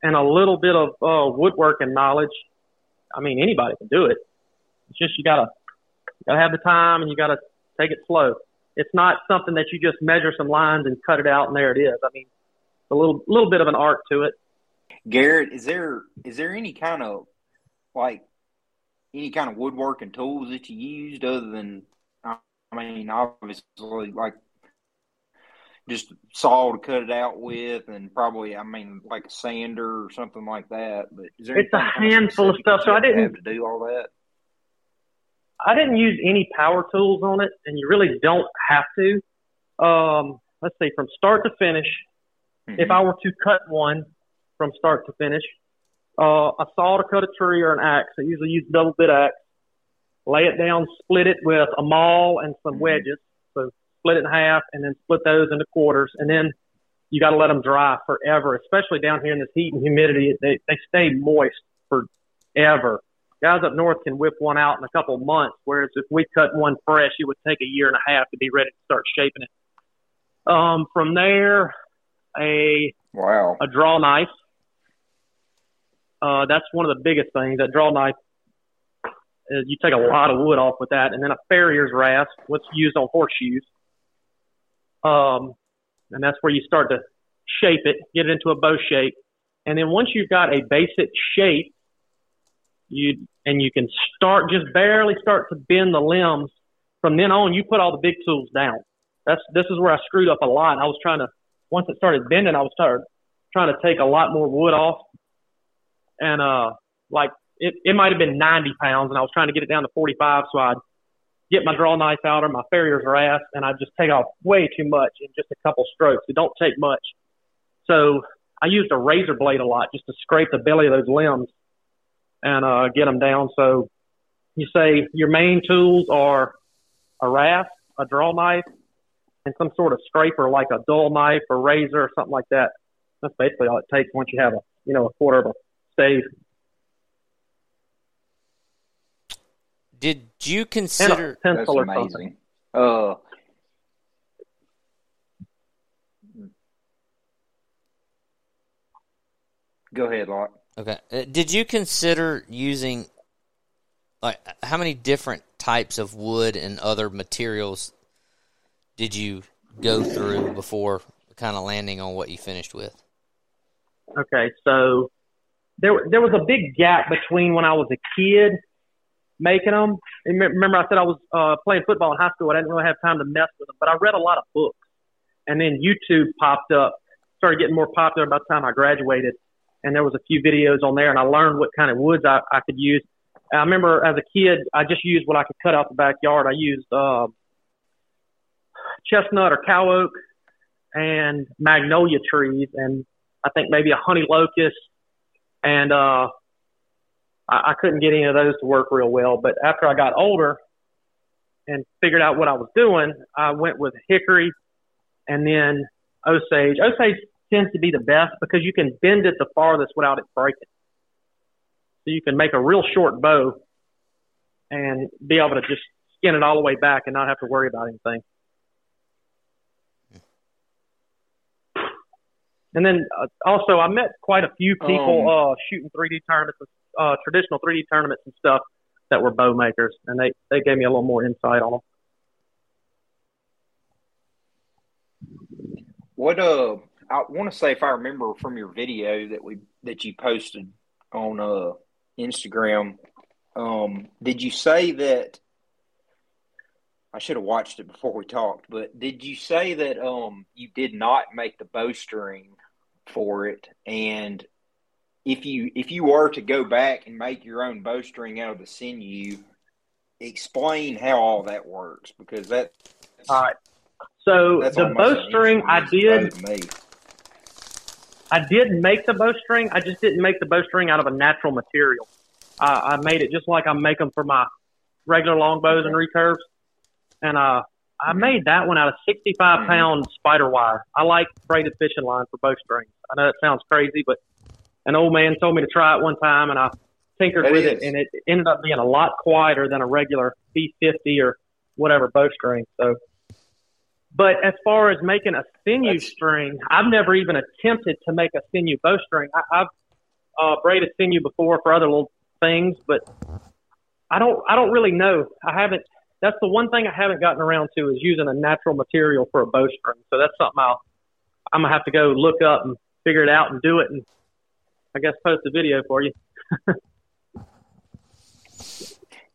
S4: and a little bit of uh, woodworking knowledge, I mean, anybody can do it. It's just you gotta you gotta have the time and you gotta take it slow. It's not something that you just measure some lines and cut it out and there it is. I mean, a little little bit of an art to it.
S5: Garrett, is there is there any kind of like any kind of woodworking tools that you used other than I mean obviously like just saw to cut it out with and probably I mean like a sander or something like that. But is there
S4: it's a handful of stuff. So I didn't
S5: have to do all that.
S4: I didn't use any power tools on it, and you really don't have to. Um, let's see, from start to finish, mm-hmm. if I were to cut one from start to finish, uh, a saw to cut a tree or an axe. I usually use a double bit axe. Lay it down, split it with a maul and some mm-hmm. wedges. So split it in half and then split those into quarters. And then you got to let them dry forever, especially down here in this heat and humidity. They, they stay moist forever. Guys up north can whip one out in a couple months, whereas if we cut one fresh, it would take a year and a half to be ready to start shaping it. Um, from there, a
S5: wow
S4: a draw knife uh, that's one of the biggest things. That draw knife, uh, you take a lot of wood off with that, and then a farrier's rasp, what's used on horseshoes. Um, and that's where you start to shape it, get it into a bow shape, and then once you've got a basic shape, you and you can start just barely start to bend the limbs. From then on, you put all the big tools down. That's this is where I screwed up a lot. I was trying to once it started bending, I was start, trying to take a lot more wood off and uh, like it, it might have been 90 pounds, and I was trying to get it down to 45, so I'd get my draw knife out or my farrier's rasp, and I'd just take off way too much in just a couple strokes. It don't take much. So I used a razor blade a lot just to scrape the belly of those limbs and uh, get them down. So you say your main tools are a rasp, a draw knife, and some sort of scraper like a dull knife or razor or something like that. That's basically all it takes once you have a you know a quarter of a stave.
S3: Did you consider pencil
S5: That's amazing? Uh, go ahead, Locke.
S3: Okay. Uh, did you consider using like how many different types of wood and other materials did you go through before kind of landing on what you finished with?
S4: Okay, so there there was a big gap between when I was a kid making them. And remember, I said I was uh, playing football in high school. I didn't really have time to mess with them, but I read a lot of books. And then YouTube popped up, started getting more popular by the time I graduated. And there was a few videos on there, and I learned what kind of woods I, I could use. I remember as a kid, I just used what I could cut out the backyard. I used uh, chestnut or cow oak and magnolia trees, and I think maybe a honey locust and uh, I, I couldn't get any of those to work real well. But after I got older and figured out what I was doing, I went with hickory and then Osage. Osage tends to be the best because you can bend it the farthest without it breaking. So you can make a real short bow and be able to just skin it all the way back and not have to worry about anything. And then uh, also, I met quite a few people um, uh, shooting 3D tournaments, uh, traditional 3D tournaments and stuff that were bow makers, and they they gave me a little more insight on them.
S5: What uh, I want to say if I remember from your video that we that you posted on uh Instagram, um, did you say that? I should have watched it before we talked, but did you say that um you did not make the bowstring for it. And if you if you were to go back and make your own bowstring out of the sinew, explain how all that works because that.
S4: All right. So the bowstring, I did. I did make the bowstring. I just didn't make the bowstring out of a natural material. I, I made it just like I make them for my regular longbows and recurves. And uh, I made that one out of 65
S5: Mhm.
S4: pound SpiderWire. I like braided fishing line for bowstrings. I know that sounds crazy, but an old man told me to try it one time, and I tinkered
S5: That
S4: with
S5: is.
S4: it, and it ended up being a lot quieter than a regular B50 or whatever bowstring. So, but as far as making a sinew
S5: That's-
S4: string, I've never even attempted to make a sinew bowstring. I, I've uh, braided sinew before for other little things, but I don't. I don't really know. I haven't. That's the one thing I haven't gotten around to is using a natural material for a bowstring. So that's something I'll. I'm gonna have to go look up and figure it out and do it, and I guess post a video for you. [laughs]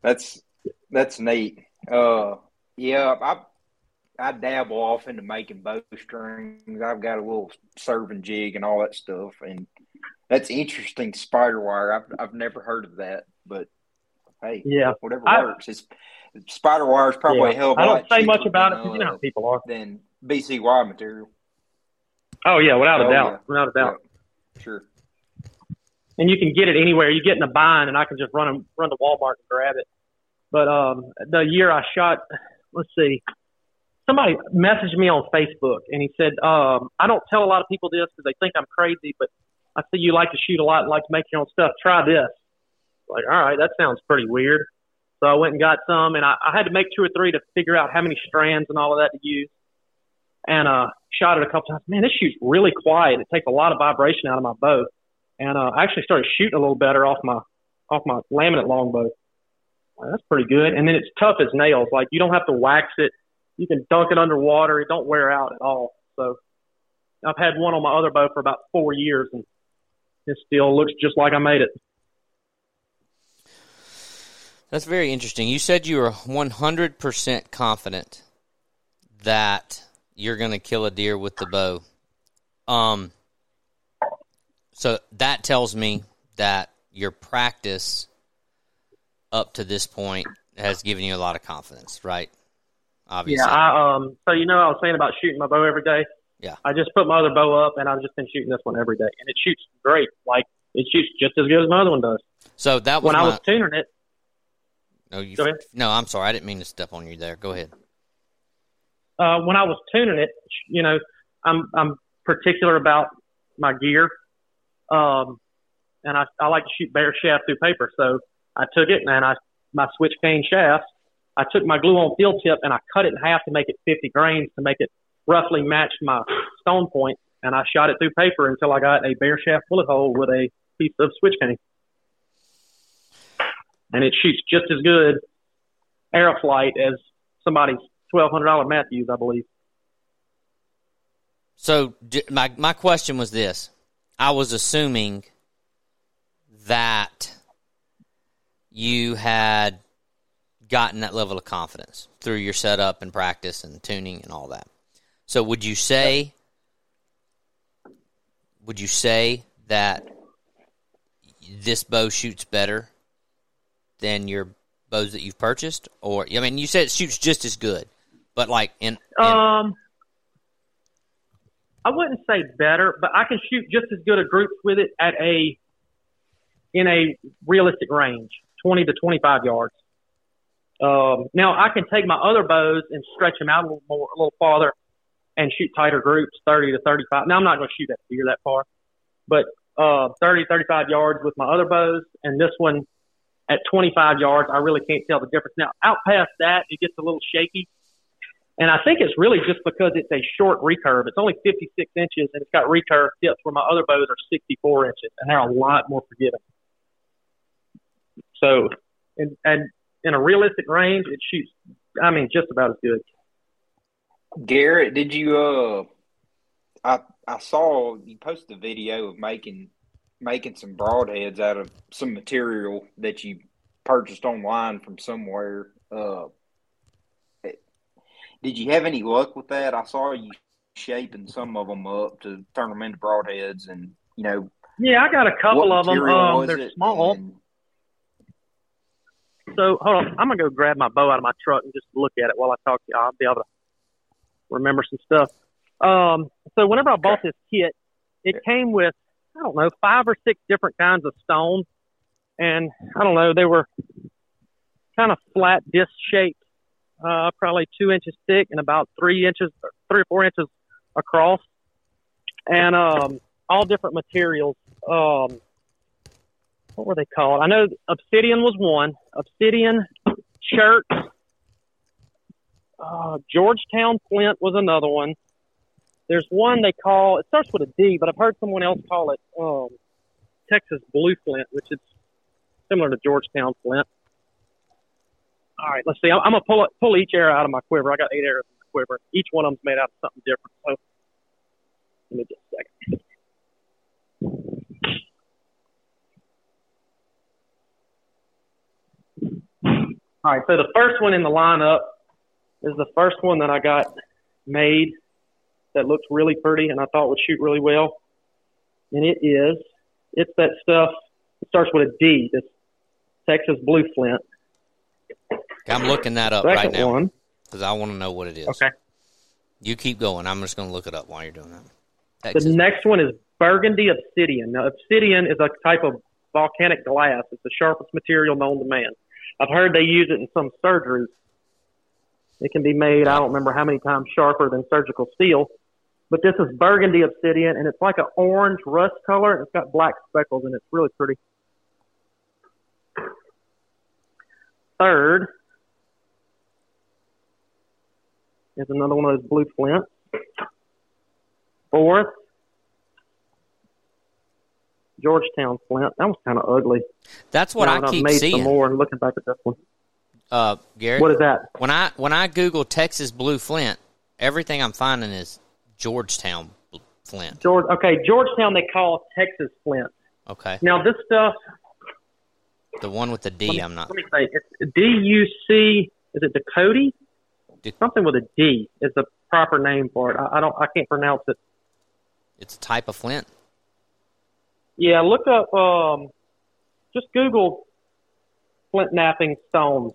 S5: That's that's neat. Uh, yeah, I I dabble off into making bowstrings. I've got a little serving jig and all that stuff, and that's interesting. SpiderWire. I've I've never heard of that, but hey,
S4: Yeah.
S5: whatever
S4: I-
S5: works. It's SpiderWire is probably a
S4: Yeah.
S5: hell of a
S4: I don't say much about it
S5: than,
S4: because you know
S5: uh,
S4: how people are.
S5: than BCY material.
S4: Oh yeah, without a
S5: Oh,
S4: doubt,
S5: yeah.
S4: without a doubt.
S5: Yeah, sure.
S4: and you can get it anywhere. You get in a bind, and I can just run run to Walmart and grab it. But um, the year I shot, let's see, somebody messaged me on Facebook, and he said, um, "I don't tell a lot of people this because they think I'm crazy, but I see you like to shoot a lot and like to make your own stuff. Try this." Like, all right, that sounds pretty weird. So I went and got some, and I, I had to make two or three to figure out how many strands and all of that to use. And uh, shot it a couple times. Man, this shoots really quiet. It takes a lot of vibration out of my bow and uh, I actually started shooting a little better off my off my laminate longbow. Uh, that's pretty good. And then it's tough as nails. Like you don't have to wax it. You can dunk it underwater. It don't wear out at all. So I've had one on my other bow for about four years, and it still looks just like I made it.
S3: That's very interesting. You said you were 100% confident that you're going to kill a deer with the bow. Um, so that tells me that your practice up to this point has given you a lot of confidence, right? Obviously.
S4: Yeah. I um. So you know, I was saying about shooting my bow every day.
S3: Yeah.
S4: I just put my other bow up, and I've just been shooting this one every day, and it shoots great. Like it shoots just as good as my other one does.
S3: so that was
S4: When I was tuning it,
S3: no, you, no, I'm sorry. I didn't mean to step on you there. Go ahead.
S4: uh, when I was tuning it, you know, I'm I'm particular about my gear, um, and I I like to shoot bare shaft through paper. So I took it and I my switch cane shafts. I took my glue on field tip and I cut it in half to make it 50 grains to make it roughly match my stone point, and I shot it through paper until I got a bare shaft bullet hole with a piece of switch cane, and it shoots just as good Aeroflight as somebody's twelve hundred dollar Mathews, I believe.
S3: So my my question was this: I was assuming that you had gotten that level of confidence through your setup and practice and tuning and all that. So would you say would you say that this bow shoots better than your bows that you've purchased or I mean you said it shoots just as good but like in, in
S4: Um, I wouldn't say better, but I can shoot just as good a group with it at a in a realistic range, twenty to twenty five yards. Um, now I can take my other bows and stretch them out a little more, a little farther, and shoot tighter groups, thirty to thirty five. Now I'm not going to shoot that deer that far, but uh, 30, 35 yards with my other bows, and this one at 25 yards, I really can't tell the difference. Now out past that, it gets a little shaky. And I think it's really just because it's a short recurve. It's only 56 inches and it's got recurve tips where my other bows are 64 inches and they're a lot more forgiving. So, and, and in a realistic range, it shoots, I mean, just about as good.
S5: Garrett, did you uh I I saw you posted a video of making making some broadheads out of some material that you purchased online from somewhere. Uh did you have any luck with that? I saw you shaping some of them up to turn them into broadheads and you know
S4: Yeah, I got a couple of them. Um, they're small.
S5: And-
S4: So hold on, I'm gonna go grab my bow out of my truck and just look at it while I talk to you. I'll be able to remember some stuff. Um, so whenever I bought this kit, it came with I don't know five or six different kinds of stones, and I don't know they were kind of flat disc shaped, uh, probably two inches thick and about three inches, three or four inches across, and um, all different materials. Um, what were they called? I know obsidian was one. Obsidian, Chert, uh, Georgetown flint was another one. There's one they call it starts with a D, but I've heard someone else call it um, Texas blue flint, which is similar to Georgetown flint. All right, let's see. I'm, I'm gonna pull pull each arrow out of my quiver. I got eight arrows in my quiver. Each one of them's made out of something different. So let me just a second. All right, so the first one in the lineup is the first one that I got made that looks really pretty and I thought would shoot really well. And it is, it's that stuff, it starts with a D, this Texas Blue Flint.
S3: I'm looking that up
S4: Second
S3: right now because I want to know what it is.
S4: Okay.
S3: You keep going. I'm just going to look it up while you're doing that.
S4: The next one is Burgundy Obsidian. Now, obsidian is a type of volcanic glass. It's the sharpest material known to man. I've heard they use it in some surgeries. It can be made, I don't remember how many times sharper than surgical steel. But this is Burgundy Obsidian, and it's like an orange rust color, it's got black speckles, and it's really pretty. Third is another one of those blue flints. Fourth, Georgetown Flint. That was kind of ugly.
S3: That's what
S4: Now
S3: I
S4: I've
S3: keep
S4: made
S3: seeing.
S4: some more and looking back at this one.
S3: Uh, Garrett,
S4: What is that?
S3: when I when I Google Texas blue flint, everything I'm finding is Georgetown flint.
S4: George. Okay, Georgetown they call Texas Flint.
S3: Okay,
S4: Now this stuff.
S3: the one with the D,
S4: me,
S3: I'm not.
S4: Let me say it's D U C. Is it Dakota?
S3: Dak-
S4: Something with a D is the proper name for it. I, I don't. I can't pronounce it.
S3: It's a type of flint.
S4: Yeah, look up. Um, just Google flint knapping stones.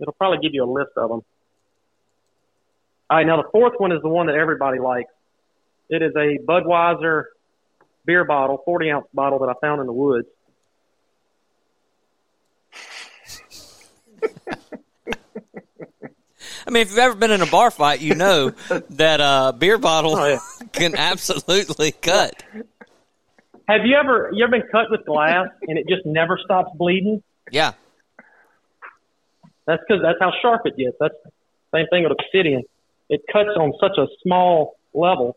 S4: It'll probably give you a list of them. All right, now the fourth one is the one that everybody likes. It is a Budweiser beer bottle, 40 ounce bottle that I found in the woods. [laughs]
S3: I mean, if you've ever been in a bar fight, you know that uh, beer bottle
S4: Oh, yeah. [laughs]
S3: can absolutely cut.
S4: Have you ever you ever been cut with glass and it just never stops bleeding?
S3: Yeah,
S4: That's because that's how sharp it gets. That's the same thing with obsidian. It cuts on such a small level.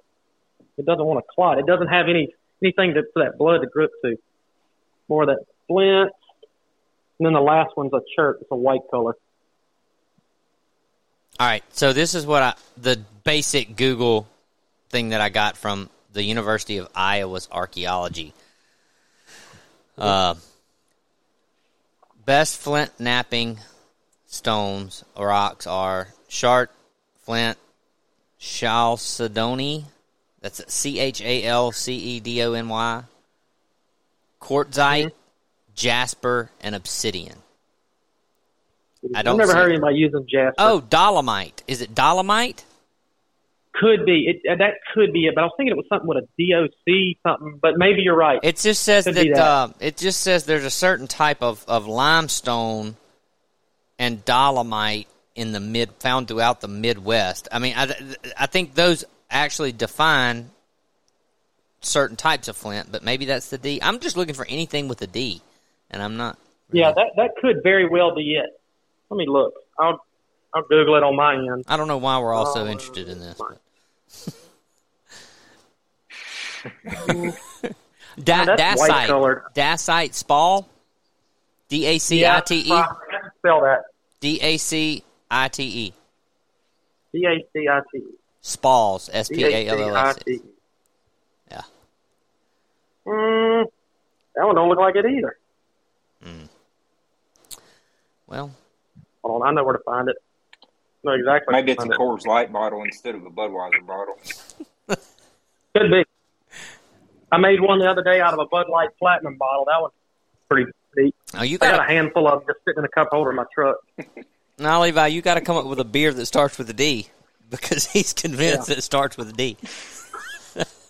S4: It doesn't want to clot. It doesn't have any anything to, for that blood to grip to. More of that flint. And then the last one's a chert. It's a white color.
S3: All right, so this is what I the basic Google thing that I got from the University of Iowa's archaeology. Uh, best flint knapping stones or rocks are Chert, Flint, Chalcedony. That's C H A L C E D O N Y. Quartzite, Jasper, and Obsidian. I don't
S4: I've never heard anybody using jasper.
S3: Oh, Dolomite. Is it Dolomite?
S4: Could be. It, uh, that could be it. But I was thinking it was something with a DOC something. But maybe you're right.
S3: It just says
S4: Could
S3: that,
S4: that.
S3: Uh, it just says there's a certain type of, of limestone and dolomite in the mid found throughout the Midwest. I mean, I I think those actually define certain types of flint, but maybe that's the D. I'm just looking for anything with a D, and I'm not.
S4: yeah, that that could very well be it. Let me look. I'll I'll Google it on my end.
S3: I don't know why we're all so
S4: Oh,
S3: interested in this. But. Da-
S4: that's white
S3: dacite, dacite spall, D A C I T E,
S4: Yeah, how do you spell that.
S3: D A C I T E,
S4: D A C I T.
S3: spalls, S P A L L S.
S4: C I T.
S3: Yeah.
S4: Mm, that one don't look like it either.
S3: Well,
S4: Hold on, I know where to find it. I know exactly.
S5: Maybe it's a
S4: find.
S5: Coors Light bottle instead of a Budweiser bottle. [laughs]
S4: Could be. I made one the other day out of a Bud Light Platinum bottle. That one's pretty neat.
S3: oh, you
S4: I got
S3: got
S4: a handful of them just sitting in a cup holder in my truck. [laughs]
S3: now, Levi. You got to come up with a beer that starts with a D because [laughs] he's convinced
S4: Yeah.
S3: it starts with a D.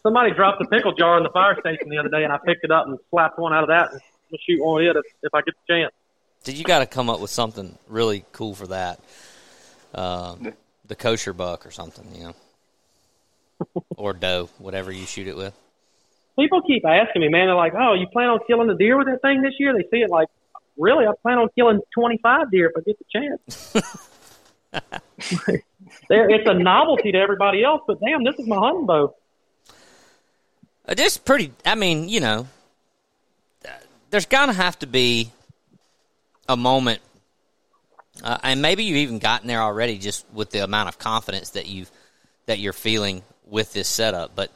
S4: Somebody dropped a pickle jar in the fire station the other day, and I picked it up and slapped one out of that and shoot one with it if, if I get the chance.
S3: Did you got to come up with something really cool for that? Uh, the kosher buck or something, you know, [laughs] or doe, whatever you shoot it with.
S4: People keep asking me, man. They're like, "Oh, you plan on killing the deer with that thing this year?" They see it like, "Really? I plan on killing 25 deer if I get the chance." [laughs] [laughs] There, it's a novelty to everybody else, but damn, this is my hunting bow.
S3: Just pretty. I mean, you know, uh, there's gonna have to be a moment, uh, and maybe you've even gotten there already, just with the amount of confidence that you've that you're feeling with this setup. But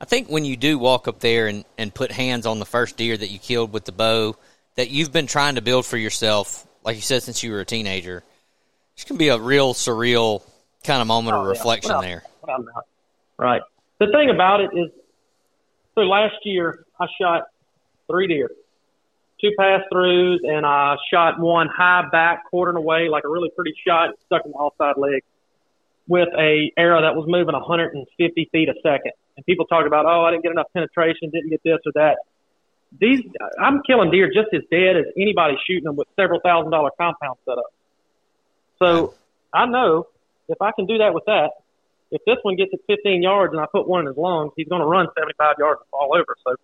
S3: I think when you do walk up there and, and put hands on the first deer that you killed with the bow that you've been trying to build for yourself, like you said, since you were a teenager, it's gonna be a real surreal kind of moment of
S4: Oh, yeah.
S3: reflection
S4: Well,
S3: there.
S4: well, Right. The thing about it is, so last year I shot three deer, two pass throughs, and I shot one high back, quartering away, like a really pretty shot, stuck in the offside leg, with a arrow that was moving 150 feet a second. And people talk about, oh, I didn't get enough penetration, didn't get this or that. These, I'm killing deer just as dead as anybody shooting them with several thousand dollar compound set up. So I know if I can do that with that, if this one gets at 15 yards and I put one in his lungs, he's going to run 75 yards and fall over. So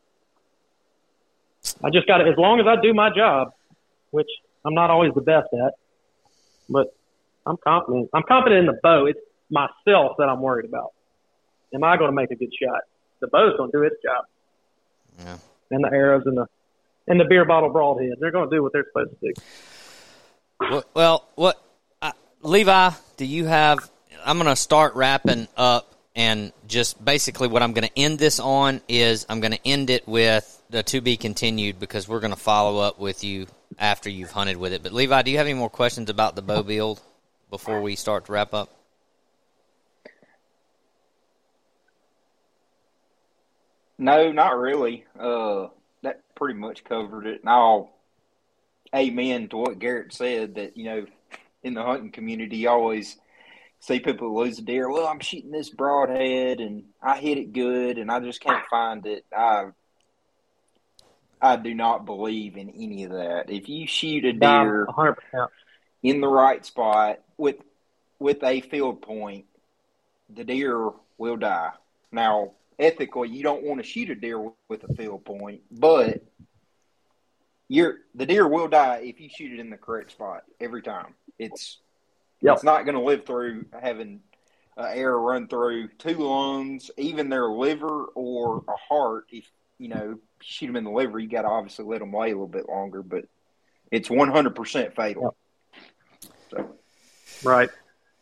S4: I just got to, as long as I do my job, which I'm not always the best at, but I'm confident. I'm confident in the bow. It's myself that I'm worried about. Am I going to make a good shot? The bow's going to do its job.
S3: Yeah.
S4: And the arrows and the and the beer bottle broadheads, they're going to do what they're supposed to do.
S3: Well, well what uh, Levi? Do you have? I'm going to start wrapping up, and just basically what I'm going to end this on is I'm going to end it with the to be continued because we're going to follow up with you after you've hunted with it. But Levi, do you have any more questions about the bow build before we start to wrap up?
S5: No, not really. Uh, that pretty much covered it. And I'll amen to what Garrett said that, you know, in the hunting community, you always see people lose a deer. Well, I'm shooting this broadhead and I hit it good and I just can't find it. I I do not believe in any of that. If you shoot a deer
S4: 100%.
S5: in the right spot with with a field point, the deer will die. Now, ethically, you don't want to shoot a deer with a field point, but you're the deer will die if you shoot it in the correct spot every time. It's
S4: Yep.
S5: it's not going to live through having an arrow run through two lungs, even their liver or a heart. If you know shoot them in the liver, you got to obviously let them lay a little bit longer, but it's one hundred percent fatal. So.
S4: Right.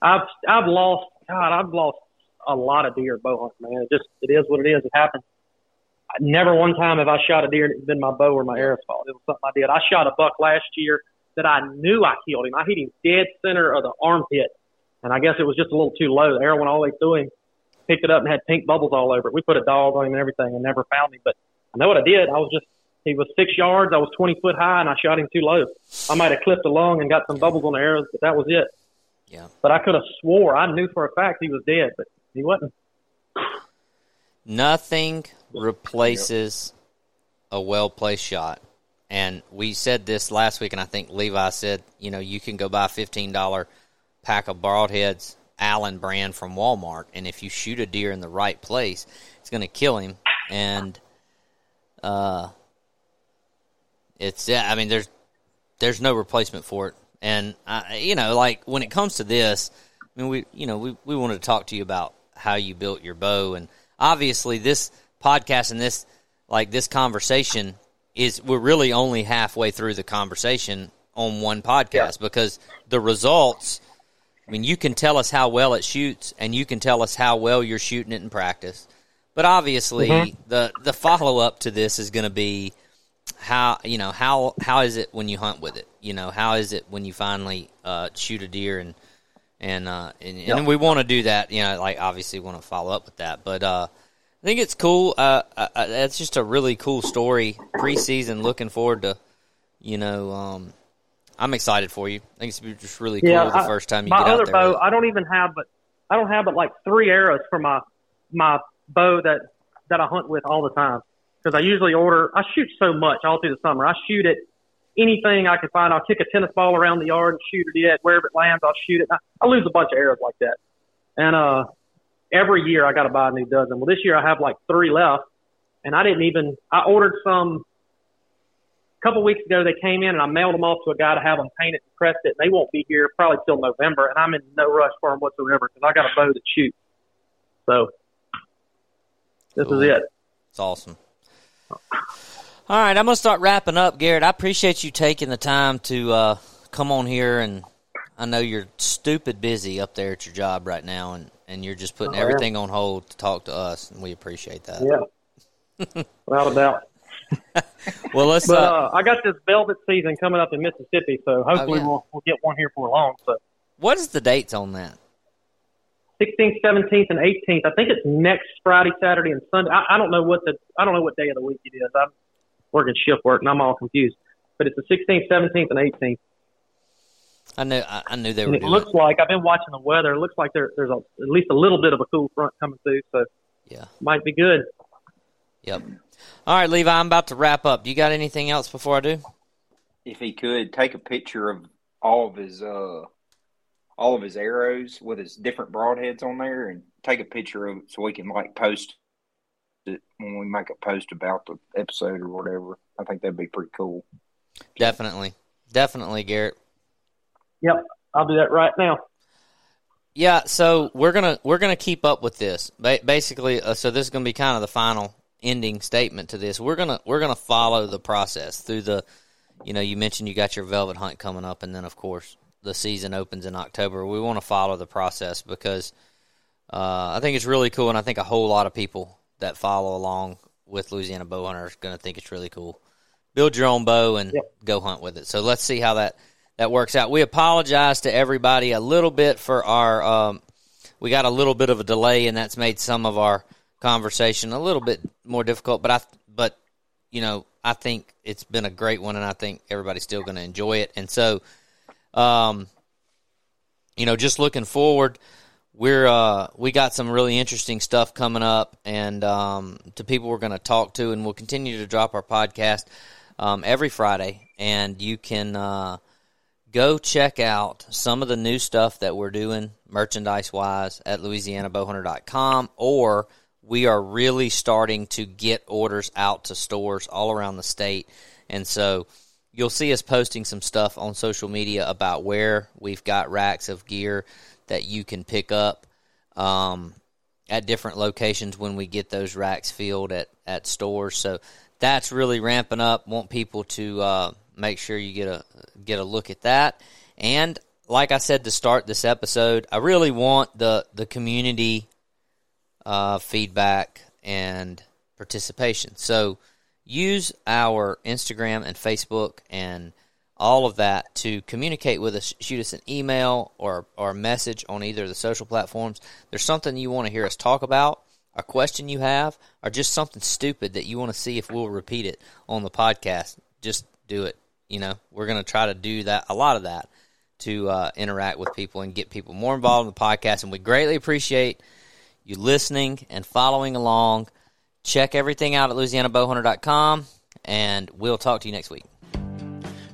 S4: I've I've lost God, I've lost a lot of deer bow hunting, man. It just it is what it is. It happens. Never one time have I shot a deer and it's been my bow or my arrow's fault. It was something I did. I shot a buck last year that I knew I killed him. I hit him dead center of the armpit. And I guess it was just a little too low. The arrow went all the way through him, picked it up and had pink bubbles all over it. We put a dog on him and everything and never found him. But I know what I did. I was just he was six yards, I was twenty foot high and I shot him too low. I might have clipped a lung and got some bubbles on the arrows, but that was it.
S3: Yeah.
S4: But I could have swore I knew for a fact he was dead, but he wasn't.
S3: Nothing replaces a well placed shot. And we said this last week, and I think Levi said, you know, you can go buy a fifteen dollar pack of broadheads, Allen brand from Walmart, and if you shoot a deer in the right place, it's going to kill him. And uh, it's I mean, there's there's no replacement for it. And I, you know, like when it comes to this, I mean, we you know we we wanted to talk to you about how you built your bow, and obviously this podcast and this like this conversation is we're really only halfway through the conversation on one podcast because the results. I mean, you can tell us how well it shoots, and you can tell us how well you're shooting it in practice. But obviously, the the follow up to this is going to be how you know how how is it when you hunt with it? You know, how is it when you finally uh, shoot a deer and and uh, and, and we want to do that. You know, like obviously want to follow up with that, but uh, I think it's cool. Uh, uh, uh, that's just a really cool story. Preseason, looking forward to. You know, um, I'm excited for you. I think it's just really cool
S4: yeah,
S3: the
S4: I-
S3: first time you
S4: my
S3: get out
S4: other
S3: there.
S4: bow,
S3: with it.
S4: I don't even have but I don't have but like three arrows for my my bow that that I hunt with all the time because I usually order. I shoot so much all through the summer. I shoot at anything I can find. I'll kick a tennis ball around the yard and shoot it at wherever it lands. I'll shoot it. I, I lose a bunch of arrows like that, and uh, every year I got to buy a new dozen. Well, this year I have like three left, and I didn't even. I ordered some a couple weeks ago. They came in and I mailed them off to a guy to have them painted and pressed it. They won't be here probably till November, and I'm in no rush for them whatsoever because I got a bow that shoots. So this
S3: Cool.
S4: is it.
S3: It's awesome. All right, I'm gonna start wrapping up, Garrett. I appreciate you taking the time to uh, come on here, and I know you're stupid busy up there at your job right now, and, and you're just putting
S4: Oh,
S3: everything on hold to talk to us, and we appreciate that.
S4: Yeah, [laughs] without a doubt. [laughs]
S3: Well, let's.
S4: But
S3: uh,
S4: uh, I got this velvet season coming up in Mississippi, so hopefully
S3: yeah.
S4: we'll we'll get one here for long. So
S3: what is the dates on that?
S4: 16th, 17th, and 18th. I think it's next Friday, Saturday, and Sunday. I, I don't know what the I don't know what day of the week it is. I'm working shift work and I'm all confused. But it's the 16th, 17th, and 18th.
S3: I knew. I, I knew they
S4: And
S3: were
S4: it
S3: doing.
S4: looks like I've been watching the weather. It looks like there, there's a, at least a little bit of a cool front coming through, so
S3: Yeah.
S4: might be good.
S3: Yep. All right, Levi. I'm about to wrap up. You got anything else before I do?
S5: If he could take a picture of all of his uh all of his arrows with his different broadheads on there and take a picture of it so we can like post it when we make a post about the episode or whatever. I think that'd be pretty cool.
S3: Definitely. Definitely, Garrett.
S4: Yep, I'll do that right now.
S3: Yeah, so we're gonna we're gonna keep up with this. Ba- basically, uh, so this is gonna be kind of the final ending statement to this. We're gonna we're gonna follow the process through the, you know, you mentioned you got your velvet hunt coming up, and then of course the season opens in October. We want to follow the process because uh, I think it's really cool, and I think a whole lot of people that follow along with Louisiana Bow Hunter are going to think it's really cool. Build your own bow and
S4: Yep.
S3: go hunt with it. So let's see how that that works out. We apologize to everybody a little bit for our. Um, we got a little bit of a delay, and that's made some of our conversation a little bit more difficult. But I, but you know, I think it's been a great one, and I think everybody's still going to enjoy it. And so, um, you know, just looking forward, we're uh, we got some really interesting stuff coming up, and um, to people we're going to talk to, and we'll continue to drop our podcast um, every Friday, and you can uh, go check out some of the new stuff that we're doing merchandise wise at louisianabowhunter.com or we are really starting to get orders out to stores all around the state and so you'll see us posting some stuff on social media about where we've got racks of gear that you can pick up um, at different locations when we get those racks filled at, at stores. So that's really ramping up. Want people to uh, make sure you get a get a look at that. And like I said to start this episode, I really want the the community uh, feedback and participation. So use our Instagram and Facebook and all of that to communicate with us. Shoot us an email or or a message on either of the social platforms. There's something you want to hear us talk about, a question you have, or just something stupid that you want to see if we'll repeat it on the podcast. Just do it. You know, we're going to try to do that a lot of that to uh, interact with people and get people more involved in the podcast. And we greatly appreciate you listening and following along. Check everything out at LouisianaBowhunter.com, and we'll talk to you next week.